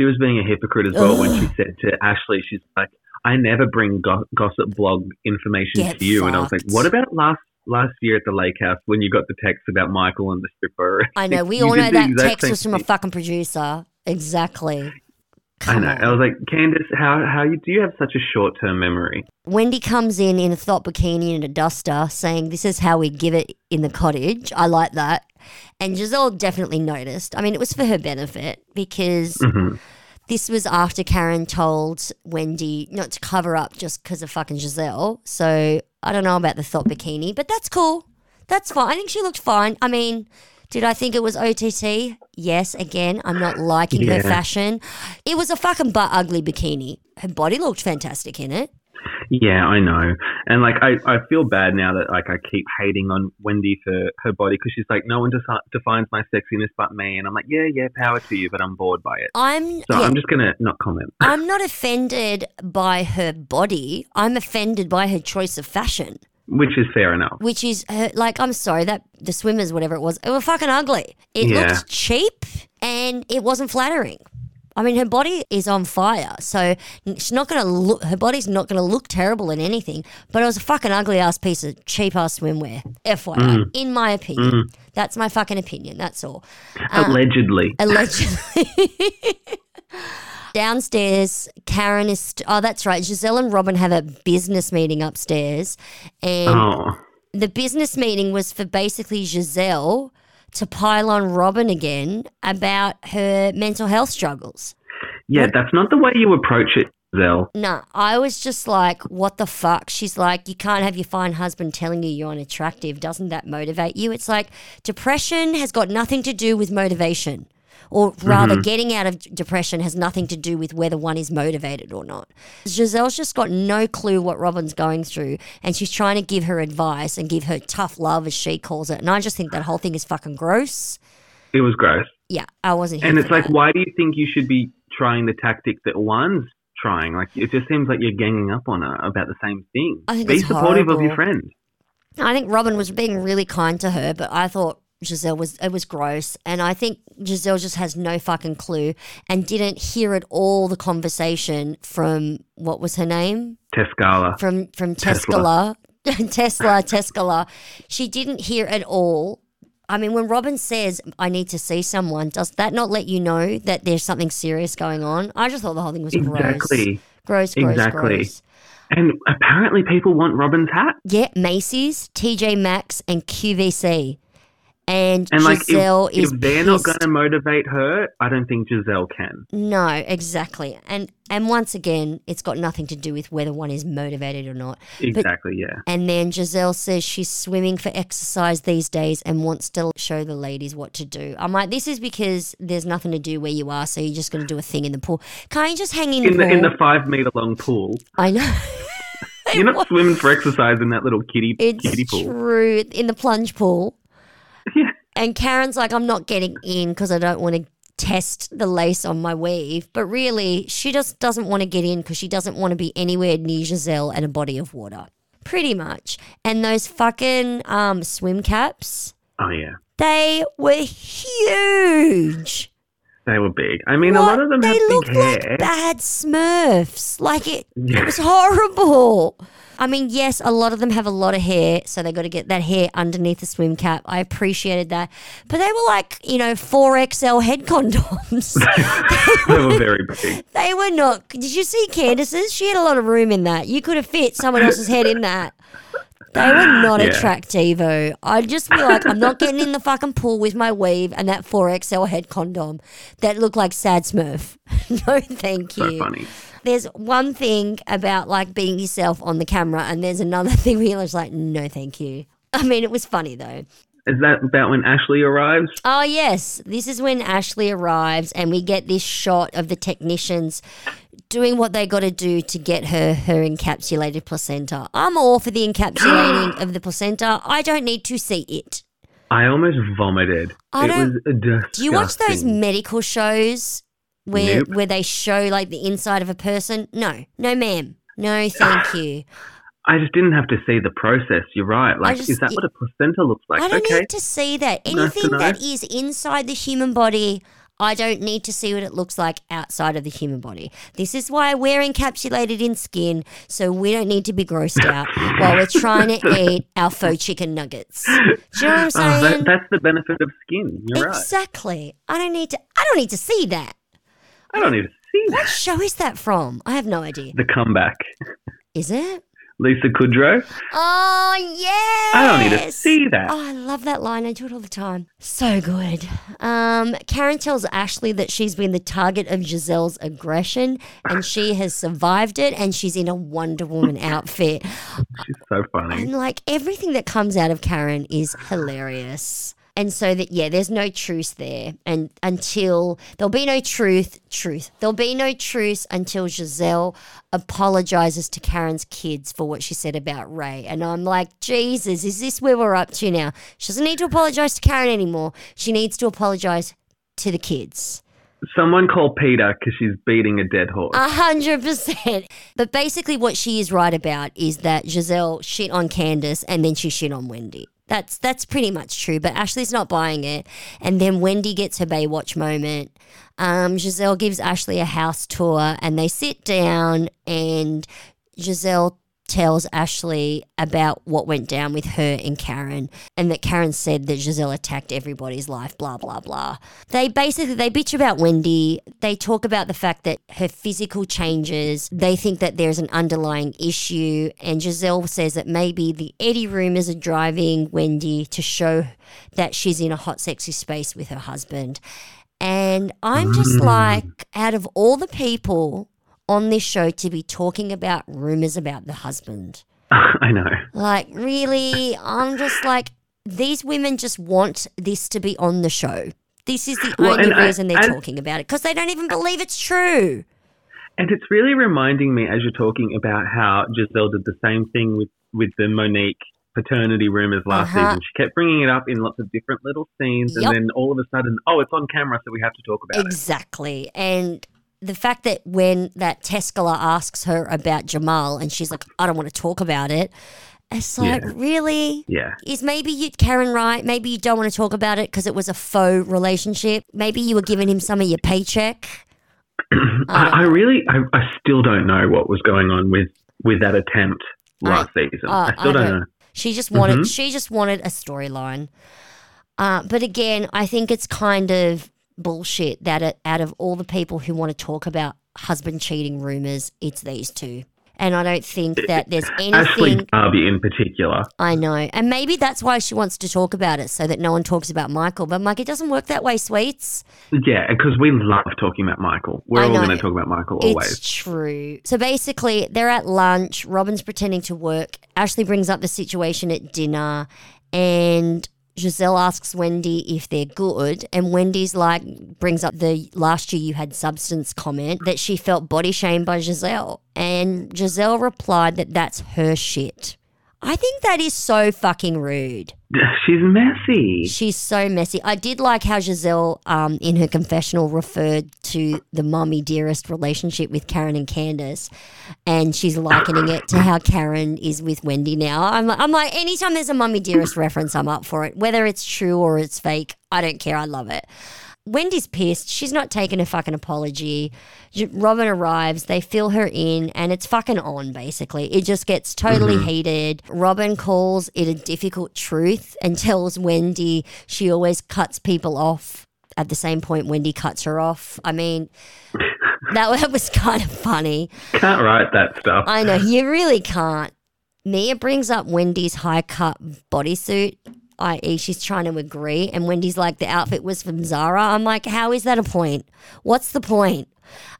A: she was being a hypocrite as well when she said to Ashley she's like I never bring go- gossip blog information
B: Get
A: to you and I was like what about last last year at the lake house when you got the text about Michael and the stripper [LAUGHS]
B: I know. We all know that text was from a fucking producer. Exactly.
A: I know
B: on.
A: I was like Candace how how you do you have such a short term memory
B: Wendy comes in in a thought bikini and a duster saying, This is how we give it in the cottage. I like that. And Gizelle definitely noticed. I mean, it was for her benefit because
A: hmm
B: this was after Karen told Wendy not to cover up just because of fucking Gizelle. So I don't know about the thought bikini, but that's cool. That's fine. I think she looked fine. I mean, did I think it was OTT? Yes. Again, I'm not liking her fashion. It was a fucking butt ugly bikini. Her body looked fantastic in it.
A: Yeah, I know. And like, I, I feel bad now that like I keep hating on Wendy for her body because she's like, no one deci- defines my sexiness but me. And I'm like, yeah, yeah, power to you, but I'm bored by it.
B: I'm
A: So
B: yeah,
A: I'm just gonna not comment. [LAUGHS]
B: I'm not offended by her body. I'm offended by her choice of fashion.
A: Which is fair enough.
B: which is her, like I'm sorry that the swimmers whatever it was it were fucking ugly. It
A: Yeah.
B: looked cheap and it wasn't flattering. I mean, her body is on fire, so she's not gonna look. Her body's not gonna look terrible in anything. But it was a fucking ugly ass piece of cheap ass swimwear. FYI,
A: Mm.
B: in my opinion, that's my fucking opinion. That's all. Uh,
A: Allegedly.
B: Allegedly. [LAUGHS] Downstairs, Karen is. St- oh, that's right. Gizelle and Robin have a business meeting upstairs, and
A: Oh.
B: the business meeting was for basically Gizelle to pile on Robin again about her mental health struggles.
A: Yeah, that's not the way you approach it, Zell.
B: No, I was just like, what the fuck? She's like, you can't have your fine husband telling you you're unattractive. Doesn't that motivate you? It's like depression has got nothing to do with motivation. Or rather, mm-hmm. getting out of depression has nothing to do with whether one is motivated or not. Gizelle's just got no clue what Robin's going through, and she's trying to give her advice and give her tough love, as she calls it. And I just think that whole thing is fucking gross.
A: It was gross.
B: Yeah, I wasn't
A: And it's like,
B: that.
A: why do you think you should be trying the tactic that one's trying? Like, it just seems like you're ganging up on her about the same thing. Be supportive of your friend.
B: I think Robin was being really kind to her, but I thought Gizelle was it was gross, and I think Gizelle just has no fucking clue and didn't hear at all the conversation from what was her name
A: Tescala.
B: from from
A: Tesla. [LAUGHS]
B: Tesla, Tesla. She didn't hear at all. I mean, when Robin says, "I need to see someone," does that not let you know that there's something serious going on? I just thought the whole thing was
A: Exactly.
B: gross, gross, gross,
A: Exactly.
B: gross.
A: And apparently people want Robin's hat.
B: Yeah, Macy's, TJ Maxx, and QVC. And,
A: And like, if,
B: Gizelle is
A: if they're not going to motivate her, I don't think Gizelle can.
B: No, exactly. And and once again, it's got nothing to do with whether one is motivated or not.
A: Exactly, yeah.
B: And then Gizelle says she's swimming for exercise these days and wants to show the ladies what to do. I'm like, this is because there's nothing to do where you are, so you're just going to do a thing in the pool. Can't you just hang in the
A: In the
B: pool?
A: in the five meter long pool,
B: I know. [LAUGHS]
A: you're not swimming for exercise in that little kiddie kiddie
B: It's
A: pool.
B: true. In the plunge pool.
A: Yeah. [LAUGHS]
B: And Karen's like, I'm not getting in because I don't want to test the lace on my weave. But really, she just doesn't want to get in because she doesn't want to be anywhere near Gizelle and a body of water. Pretty much. And those fucking um, swim caps,
A: Oh yeah.
B: they were huge.
A: They were big. I mean, a lot of them
B: they
A: have big
B: looked like bad Smurfs. Like it, it was horrible. I mean, yes, a lot of them have a lot of hair, so they got to get that hair underneath the swim cap. I appreciated that, but they were like, you know, four XL head condoms. [LAUGHS]
A: they were very big. [LAUGHS]
B: they were not. Did you see Candace's? She had a lot of room in that. You could have fit someone else's head in that. They were [GASPS] not
A: Yeah.
B: attractivo. I'd just be like, I'm not getting in the fucking pool with my weave and that 4XL head condom that looked like Sad Smurf. [LAUGHS] no, thank
A: So
B: you.
A: funny.
B: There's one thing about like being yourself on the camera, and there's another [LAUGHS] thing where you're just like, no, thank you. I mean, it was funny though.
A: Is that about when Ashley arrives?
B: Oh, yes. This is when Ashley arrives, and we get this shot of the technicians doing what they got to do to get her her encapsulated placenta. I'm all for the encapsulating of the placenta. I don't need to see it.
A: I almost vomited.
B: I
A: it
B: don't-. Do you watch those medical shows where
A: Nope.
B: where they show like the inside of a person? No, no, ma'am. No, thank [SIGHS] you.
A: I just didn't have to see the process. You're right. Like,
B: just-
A: is that what a placenta looks like?
B: I don't
A: okay.
B: need to see that.
A: Nice
B: Anything
A: know.
B: that is inside the human body, I don't need to see what it looks like outside of the human body. This is why we're encapsulated in skin, so we don't need to be grossed out while we're trying to [LAUGHS] eat our faux chicken nuggets. Do you know what I'm
A: Oh,
B: saying?
A: that, that's the benefit of skin. You're right.
B: exactly. I don't need to. I don't need to see that.
A: I don't need to see
B: What
A: that.
B: show is that from? I have no idea.
A: The comeback.
B: Is it?
A: Lisa Kudrow.
B: Oh yes.
A: I don't need to see that.
B: Oh, I love that line. I do it all the time. So good. Um, Karen tells Ashley that she's been the target of Gizelle's aggression and she [LAUGHS] has survived it and she's in a Wonder Woman [LAUGHS] outfit.
A: She's so funny.
B: And like everything that comes out of Karen is hilarious. And so that yeah, there's no truce there, and until there'll be no truth, truth. There'll be no truce until Gizelle apologizes to Karen's kids for what she said about Ray. And I'm like, Jesus, is this where we're up to now? She doesn't need to apologize to Karen anymore. She needs to apologize to the kids.
A: Someone call Peter because she's beating a dead horse.
B: A hundred percent. But basically, what she is right about is that Gizelle shit on Candace and then she shit on Wendy. That's that's pretty much true. But Ashley's not buying it, and then Wendy gets her Baywatch moment. Um, Gizelle gives Ashley a house tour, and they sit down, and Gizelle tells Ashley about what went down with her and Karen and that Karen said that Gizelle attacked everybody's life blah blah blah. They basically they bitch about Wendy. They talk about the fact that her physical changes. They think that there's an underlying issue and Gizelle says that maybe the Eddie rumors are driving Wendy to show that she's in a hot sexy space with her husband. And I'm just mm. like out of all the people on this show to be talking about rumors about the husband. [LAUGHS]
A: I know.
B: Like, really, I'm just like, these women just want this to be on the show. This is the
A: Well,
B: only
A: and I-
B: reason they're
A: and-
B: talking about it because they don't even believe it's true.
A: And it's really reminding me as you're talking about how Gizelle did the same thing with, with the Monique paternity rumors last
B: Uh-huh.
A: season. She kept bringing it up in lots of different little scenes,
B: Yup.
A: and then all of a sudden, oh, it's on camera, so we have to talk about it.
B: Exactly. And the fact that when that Tesla asks her about Jamal and she's like, I don't want to talk about it, it's like,
A: Yeah.
B: really?
A: Yeah.
B: Is maybe you, Karen, right? Maybe you don't want to talk about it because it was a faux relationship. Maybe you were giving him some of your paycheck. [CLEARS THROAT]
A: I, I really, I, I still don't know what was going on with, with that attempt last season.
B: uh,
A: I still don't
B: don't-
A: know.
B: She just wanted
A: Mhm.
B: she just wanted a storyline. Uh, but again, I think it's kind of bullshit that it, out of all the people who want to talk about husband cheating rumors, it's these two. And I don't think that there's [LAUGHS] anything.
A: Ashley Darby in particular.
B: I know. And maybe that's why she wants to talk about it so that no one talks about Michael. But Mike, it doesn't work that way, sweets.
A: Yeah, because we love talking about Michael. We're all going to talk about Michael always.
B: It's true. So basically, they're at lunch. Robin's pretending to work. Ashley brings up the situation at dinner, and Gizelle asks Wendy if they're good. And Wendy's like, brings up the last year you had substance comment that she felt body shamed by Gizelle. And Gizelle replied that that's her shit. I think that is so fucking rude. [LAUGHS]
A: She's messy.
B: She's so messy. I did like how Gizelle, um, in her confessional, referred to the mummy dearest relationship with Karen and Candace, and she's likening it to how Karen is with Wendy now. I'm like, I'm like, anytime there's a mummy dearest reference, I'm up for it, whether it's true or it's fake. I don't care. I love it. Wendy's pissed. She's not taking a fucking apology. Robin arrives. They fill her in, and it's fucking on, basically. It just gets totally mm-hmm. heated. Robin calls it a difficult truth and tells Wendy she always cuts people off at the same point Wendy cuts her off. I mean, [LAUGHS] that, that was kind of funny.
A: Can't write that stuff.
B: I know, you really can't. Mia brings up Wendy's high cut bodysuit, i.e., she's trying to agree. And Wendy's like, the outfit was from Zara. I'm like, how is that a point? What's the point?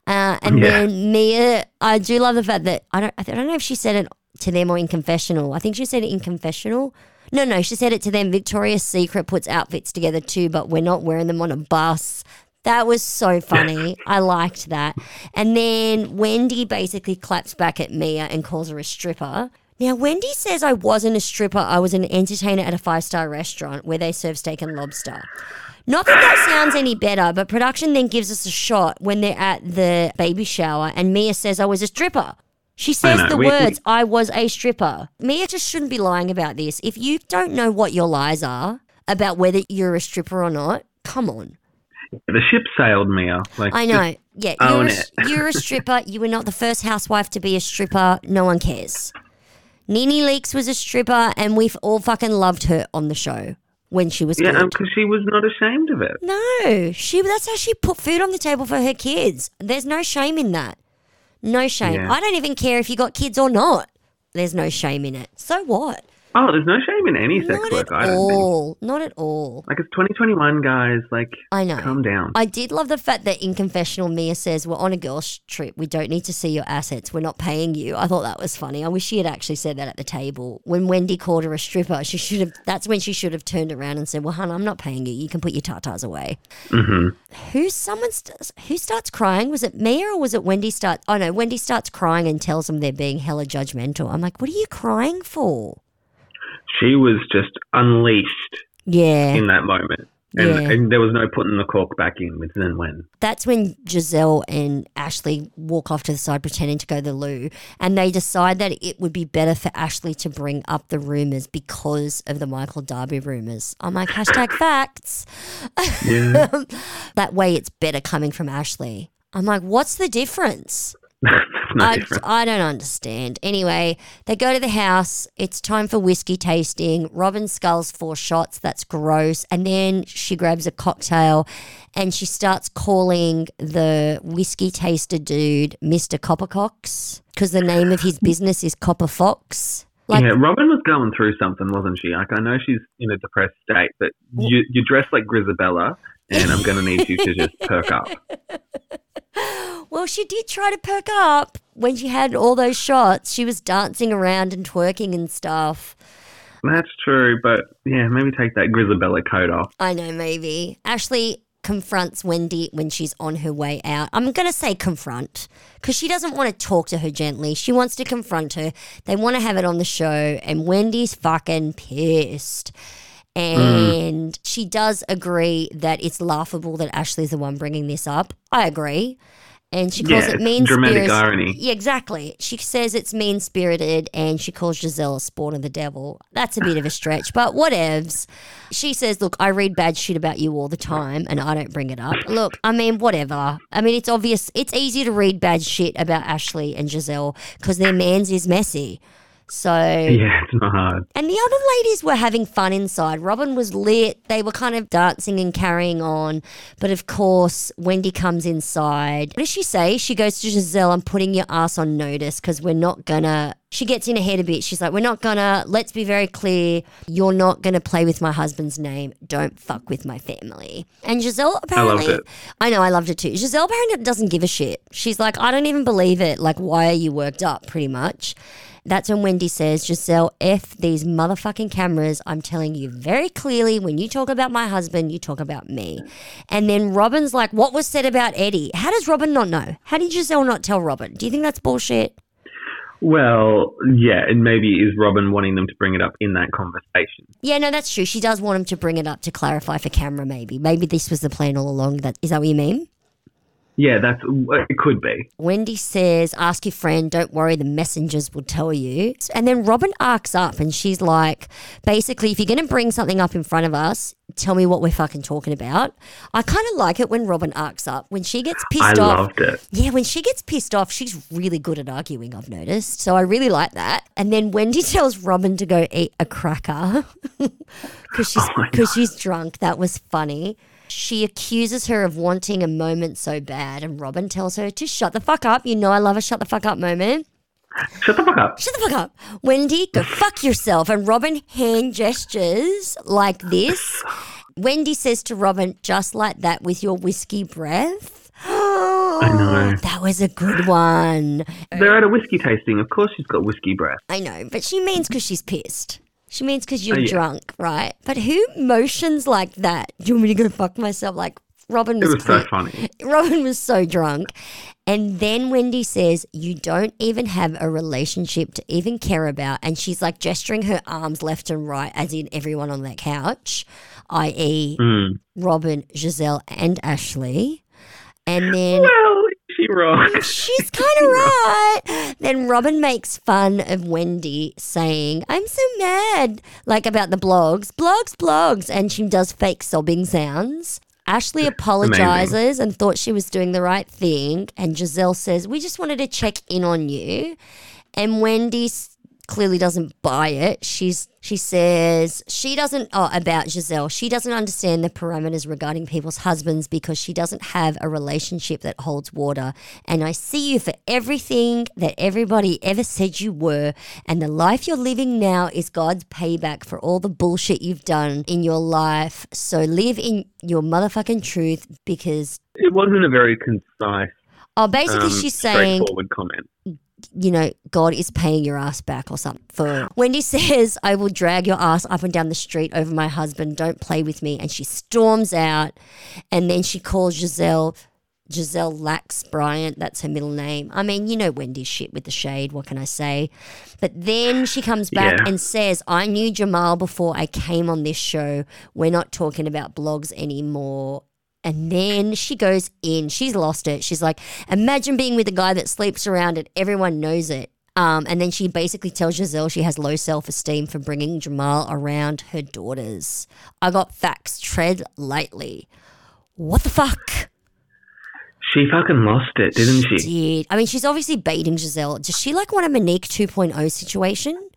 B: Uh, and
A: Yeah.
B: then Mia, I do love the fact that I don't, I don't know if she said it to them or in confessional. I think she said it in confessional. No, no, she said it to them. Victoria's Secret puts outfits together too, but we're not wearing them on a bus. That was so funny. I liked that. And then Wendy basically claps back at Mia and calls her a stripper. Now, Wendy says I wasn't a stripper. I was an entertainer at a five star restaurant where they serve steak and lobster. Not that that sounds any better, but production then gives us a shot when they're at the baby shower and Mia says I was a stripper. She says
A: know,
B: the
A: we- we-
B: words, I was a stripper. Mia just shouldn't be lying about this. If you don't know what your lies are about whether you're a stripper or not, come on.
A: The ship sailed, Mia. Like
B: I know. Yeah, you're a, you're a [LAUGHS] stripper. You were not the first housewife to be a stripper. No one cares. NeNe Leakes was a stripper, and we've all fucking loved her on the show when she was
A: Yeah, because um, she was not ashamed of it.
B: No, she. That's how she put food on the table for her kids. There's no shame in that. No shame.
A: Yeah.
B: I don't even care if you got kids or not. There's no shame in it. So what?
A: Oh, there's no shame in any sex
B: Not
A: work.
B: at
A: I don't think.
B: all. Not at all.
A: Like it's 2021, guys. Like,
B: I know.
A: calm down.
B: I did love the fact that in confessional, Mia says, We're on a girls' trip. We don't need to see your assets. We're not paying you. I thought that was funny. I wish she had actually said that at the table. When Wendy called her a stripper, she should have, that's when she should have turned around and said, Well, hun, I'm not paying you. You can put your tatas away.
A: hmm
B: Who someone st- who starts crying? Was it Mia or was it Wendy start? Oh no, Wendy starts crying and tells them they're being hella judgmental. I'm like, what are you crying for?
A: She was just unleashed
B: Yeah,
A: in that moment. And,
B: Yeah.
A: and there was no putting the cork back in with then when.
B: that's when Gizelle and Ashley walk off to the side pretending to go to the loo, and they decide that it would be better for Ashley to bring up the rumors because of the Michael Darby rumors. I'm like, hashtag [LAUGHS] facts.
A: Yeah. [LAUGHS]
B: That way, it's better coming from Ashley. I'm like, what's the difference?
A: No
B: I. I don't understand. Anyway, they go to the house. It's time for whiskey tasting. Robin sculls four shots. That's gross. And then she grabs a cocktail and she starts calling the whiskey taster dude Mr. Coppercox because the name of his [LAUGHS] business is Copper Fox. Like,
A: yeah, Robin was going through something, wasn't she? Like, I know she's in a depressed state, but you, you dress like Grizabella, and I'm going to need you to just perk up. [LAUGHS]
B: well, she did try to perk up when she had all those shots. She was dancing around and twerking and stuff.
A: That's true, but yeah, maybe take that Grizabella coat off.
B: I know, maybe. Ashley confronts Wendy when she's on her way out. I'm going to say confront because she doesn't want to talk to her gently. She wants to confront her. They want to have it on the show, and Wendy's fucking pissed. And she does agree that it's laughable that Ashley's the one bringing this up. I agree. And she calls
A: Yeah,
B: it mean
A: dramatic
B: spirited.
A: irony.
B: Yeah, exactly. She says it's mean spirited and she calls Gizelle a spawn of the devil. That's a bit of a stretch, but whatevs. She says, Look, I read bad shit about you all the time and I don't bring it up. Look, I mean, whatever. I mean, it's obvious. It's easy to read bad shit about Ashley and Gizelle because their man's is messy. So.
A: Yeah, it's not hard.
B: And the other ladies were having fun inside. Robin was lit. They were kind of dancing and carrying on. But of course, Wendy comes inside. What does she say? She goes to Gizelle, I'm putting your ass on notice because we're not gonna. She gets in ahead a bit. She's like, We're not gonna. Let's be very clear. You're not gonna play with my husband's name. Don't fuck with my family. And Gizelle apparently.
A: it.
B: I know, I loved it too. Gizelle apparently doesn't give a shit. She's like, I don't even believe it. Like, why are you worked up, pretty much? That's when Wendy says, Gizelle, F these motherfucking cameras. I'm telling you very clearly when you talk about my husband, you talk about me. And then Robin's like, What was said about Eddie? How does Robin not know? How did Gizelle not tell Robin? Do you think that's bullshit?
A: Well, yeah, and maybe is Robin wanting them to bring it up in that conversation?
B: Yeah, no, that's true. She does want him to bring it up to clarify for camera, maybe. Maybe this was the plan all along. That is that what you mean?
A: Yeah, that's it. Could be.
B: Wendy says, Ask your friend, don't worry, the messengers will tell you. And then Robin arcs up and she's like, Basically, if you're going to bring something up in front of us, tell me what we're fucking talking about. I kind of like it when Robin arcs up. When she gets pissed
A: I
B: off.
A: loved it.
B: Yeah, when she gets pissed off, she's really good at arguing, I've noticed. So I really like that. And then Wendy [LAUGHS] tells Robin to go eat a cracker [LAUGHS] because she's,
A: Oh [LAUGHS]
B: cause she's drunk. That was funny. She accuses her of wanting a moment so bad, and Robin tells her to shut the fuck up. You know, I love a shut the fuck up moment.
A: Shut the fuck up.
B: Shut the fuck up. Wendy, go [SIGHS] fuck yourself. And Robin hand gestures like this. Wendy says to Robin, just like that with your whiskey breath. I
A: know. [GASPS]
B: That was a good one.
A: They're at a whiskey tasting. Of course, she's got whiskey breath.
B: I know, but she means because she's pissed. She means because you're
A: Oh, yeah.
B: drunk, right? But who motions like that? Do you want me to go fuck myself? Like Robin
A: It
B: was,
A: was so funny. [LAUGHS]
B: Robin was so drunk. And then Wendy says, You don't even have a relationship to even care about. And she's like gesturing her arms left and right, as in everyone on that couch, i.e.,
A: Mm.
B: Robin, Gizelle, and Ashley. And then
A: Well, she wrong? [LAUGHS]
B: she's kind of right. Then Robin makes fun of Wendy saying, I'm so mad, like about the blogs, blogs, blogs. And she does fake sobbing sounds. Ashley apologizes and thought she was doing the right thing. And Gizelle says, We just wanted to check in on you. And Wendy clearly doesn't buy it. She's she says she doesn't oh about Gizelle. She doesn't understand the parameters regarding people's husbands because she doesn't have a relationship that holds water. And I see you for everything that everybody ever said you were. And the life you're living now is God's payback for all the bullshit you've done in your life. So live in your motherfucking truth because
A: It wasn't a very concise,
B: oh basically
A: um,
B: she's saying
A: straightforward comment.
B: You know, God is paying your ass back or something. For Wendy says, I will drag your ass up and down the street over my husband. Don't play with me. And she storms out. And then she calls Gizelle, Gizelle Lax Bryant. That's her middle name. I mean, you know Wendy's shit with the shade. What can I say? But then she comes back
A: Yeah.
B: and says, I knew Jamal before I came on this show. We're not talking about blogs anymore. And then she goes in. She's lost it. She's like, imagine being with a guy that sleeps around and everyone knows it. Um, and then she basically tells Gizelle she has low self esteem for bringing Jamal around her daughters. I got facts. Tread lightly. What the fuck?
A: She fucking lost it, didn't she?
B: Did I mean she's obviously baiting Gizelle? Does she like want a Monique 2.0 situation?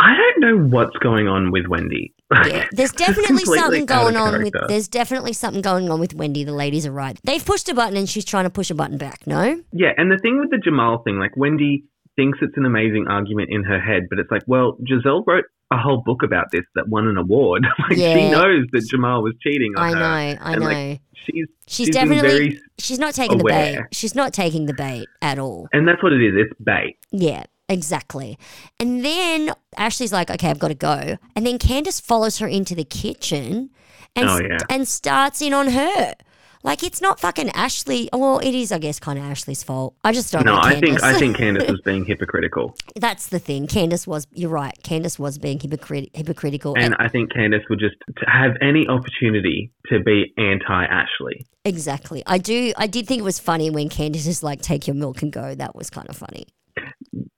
A: I don't know what's going on with Wendy.
B: Yeah, [LAUGHS] there's definitely something going on with. There's definitely something going on with Wendy. The ladies are right. They've pushed a button and she's trying to push a button back. No.
A: Yeah, and the thing with the Jamal thing, like Wendy thinks it's an amazing argument in her head, but it's like, well, Gizelle wrote a whole book about this that won an award. [LAUGHS] like
B: Yeah.
A: she knows that Jamal was cheating on
B: I
A: her.
B: know. I
A: and,
B: know.
A: like, she's
B: she's,
A: she's
B: definitely. she's not taking the bait. She's not taking the bait at all.
A: and that's what it is. It's bait.
B: Yeah, exactly. And then Ashley's like, okay, I've got to go. And then Candace follows her into the kitchen and,
A: Oh, yeah.
B: and starts in on her. Like, it's not fucking Ashley. Well, it is, I guess, kind of Ashley's fault. I just don't
A: No, I think
B: Candace.
A: I think Candace [LAUGHS] was being hypocritical,
B: That's the thing. Candace was, you're right. Candace was being hypocrit- hypocritical.
A: and I think Candace would just to have any opportunity to be anti-Ashley.
B: exactly. I do, I did think it was funny when Candace is like, take your milk and go. That was kind of funny.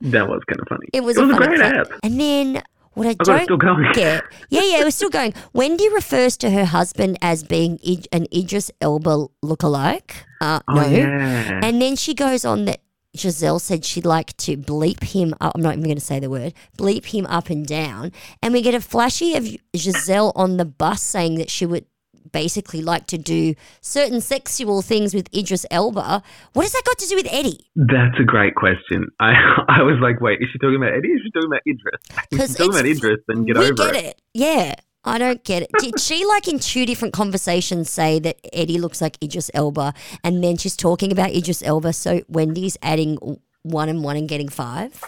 A: That was kind of funny.
B: It was,
A: it was
B: a,
A: a
B: funny
A: great
B: clip.
A: app.
B: And then what I
A: I
B: don't
A: still going.
B: get, [LAUGHS] yeah, yeah, it was still going. Wendy refers to her husband as being an Idris Elba lookalike. Uh,
A: Oh,
B: no,
A: yeah.
B: and then she goes on that Gizelle said she'd like to bleep him up. I'm not even going to say the word bleep him up and down, and we get a flashy of Gizelle on the bus saying that she would basically like to do certain sexual things with Idris Elba. What has that got to do with Eddie?
A: That's a great question. [LAUGHS] I I was like, wait, is she talking about Eddie? Is she talking about Idris? [LAUGHS] If she's talking about Idris, then get over
B: get
A: it.
B: it. Yeah. I don't get it. Did [LAUGHS] she like in two different conversations say that Eddie looks like Idris Elba, and then she's talking about Idris Elba, so Wendy's adding one and one and getting five?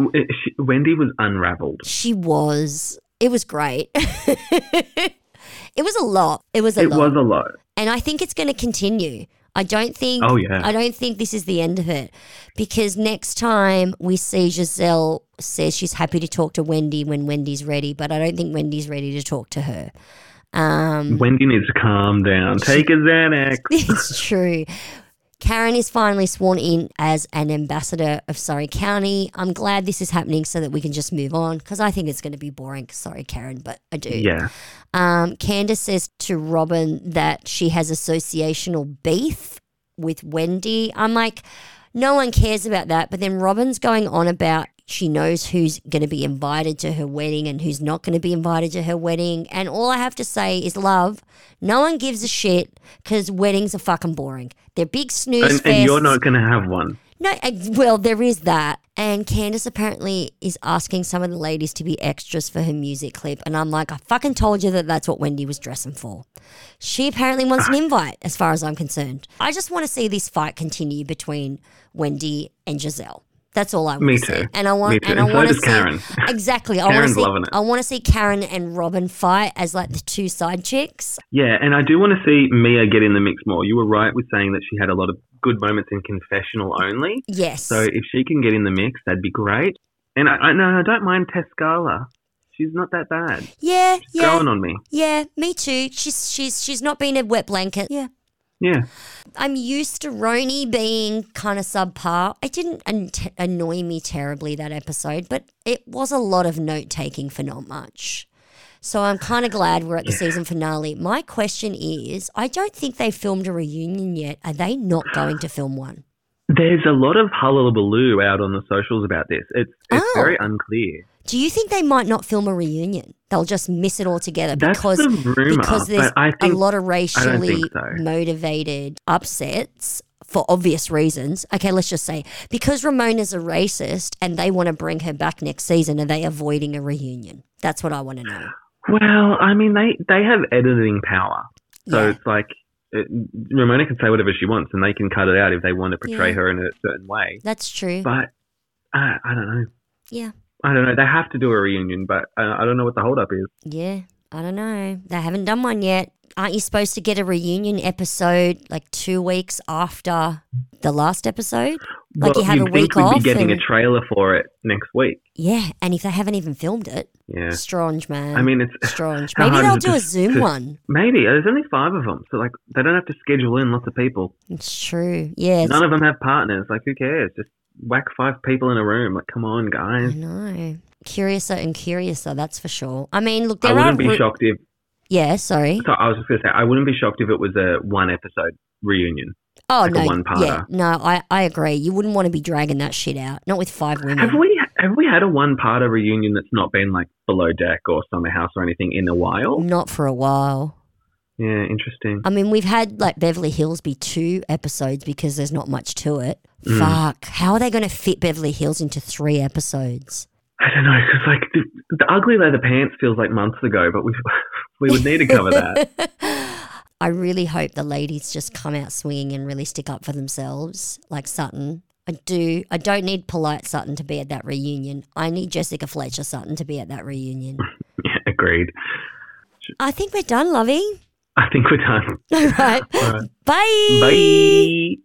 A: Eh, she- Wendy was unraveled.
B: She was. It was great. It was a lot. It was a lot.
A: It
B: lot,
A: was a lot.
B: and I think it's going to continue. I don't think.
A: Oh, yeah.
B: I don't think this is the end of it, because next time we see Gizelle says she's happy to talk to Wendy when Wendy's ready, but I don't think Wendy's ready to talk to her. Um,
A: Wendy needs to calm down. Take a Xanax. [LAUGHS]
B: it's true. Karen is finally sworn in as an ambassador of Surry County. I'm glad this is happening so that we can just move on because I think it's going to be boring. Sorry, Karen, but I do.
A: Yeah.
B: Um, Candace says to Robin that she has associational beef with Wendy. I'm like, no one cares about that. But then Robin's going on about she knows who's going to be invited to her wedding and who's not going to be invited to her wedding. And all I have to say is, love, no one gives a shit because weddings are fucking boring. They're big snooze
A: And, and you're not going to have one.
B: No, well, there is that. And Candace apparently is asking some of the ladies to be extras for her music clip. And I'm like, I fucking told you that that's what Wendy was dressing for. She apparently wants an ah. invite, as far as I'm concerned. I just want to see this fight continue between Wendy and Gizelle. That's all I want
A: Me
B: to see. And I want,
A: Me too.
B: and
A: And
B: I
A: so
B: want to see
A: Karen. [LAUGHS]
B: exactly. I want to
A: Karen's
B: see.
A: loving it.
B: I want to see Karen and Robin fight as like the two side chicks.
A: Yeah, and I do want to see Mia get in the mix more. You were right with saying that she had a lot of good moments in confessional only.
B: Yes.
A: So if she can get in the mix, that'd be great. And I, I no, I don't mind Tess Scala. She's not that bad.
B: yeah, yeah,
A: Going on me.
B: yeah. Me too. She's she's she's not been a wet blanket. Yeah.
A: Yeah.
B: I'm used to RHONY being kind of subpar. It didn't an- annoy me terribly that episode, but it was a lot of note taking for not much. So I'm kind of glad we're at the season finale. My question is I don't think they filmed a reunion yet. Are they not going to film one?
A: There's a lot of hullabaloo out on the socials about this. It's it's
B: Oh.
A: very unclear.
B: Do you think they might not film a reunion? They'll just miss it altogether
A: That's
B: because
A: the rumor,
B: because there's
A: think
B: a lot of racially
A: so.
B: motivated upsets for obvious reasons. Okay, let's just say because Ramona's a racist and they want to bring her back next season, are they avoiding a reunion? That's what I want to know.
A: Well, I mean, they they have editing power, so
B: Yeah.
A: it's like it, Ramona can say whatever she wants, and they can cut it out if they want to portray
B: Yeah.
A: her in a certain way.
B: That's true.
A: But I, I don't know.
B: yeah,
A: I don't know. They have to do a reunion, but I, I don't know what the holdup is.
B: yeah. I don't know. They haven't done one yet. Aren't you supposed to get a reunion episode like two weeks after the last episode? Like
A: well,
B: you have a week
A: think we'd
B: off.
A: be getting
B: and-
A: a trailer for it next week.
B: Yeah, and if they haven't even filmed it,
A: Yeah.
B: strange, man.
A: I mean, it's [LAUGHS]
B: strange. Maybe they'll do a Zoom
A: to-
B: one.
A: maybe there's only five of them, so like they don't have to schedule in lots of people.
B: It's true. Yeah,
A: None of them have partners. Like, who cares? Just whack five people in a room. Like, come on, guys.
B: I know. Curiouser and curiouser, that's for sure. I mean, look,
A: I
B: there are.
A: wouldn't be
B: ru-
A: shocked if.
B: yeah, sorry.
A: So I was just gonna say, I wouldn't be shocked if it was a one episode reunion.
B: Oh
A: like a
B: no,
A: one-parter.
B: yeah, no, I, I agree. You wouldn't want to be dragging that shit out. Not with five women.
A: Have we have we had a one parter reunion that's not been like below deck or summer house or anything in a while?
B: Not for a while.
A: Yeah, interesting.
B: I mean, we've had like Beverly Hills be two episodes because there's not much to it.
A: Mm.
B: Fuck. How are they going to fit Beverly Hills into three episodes?
A: I don't know because like the, the ugly leather pants feels like months ago, but we [LAUGHS] we would need to cover that. [LAUGHS]
B: I really hope the ladies just come out swinging and really stick up for themselves, like Sutton. I do. I don't need polite Sutton to be at that reunion. I need Jessica Fletcher Sutton to be at that reunion. [LAUGHS]
A: yeah, agreed.
B: I think we're done, Lovey.
A: I think we're done.
B: All right.
A: All right.
B: Bye.
A: Bye.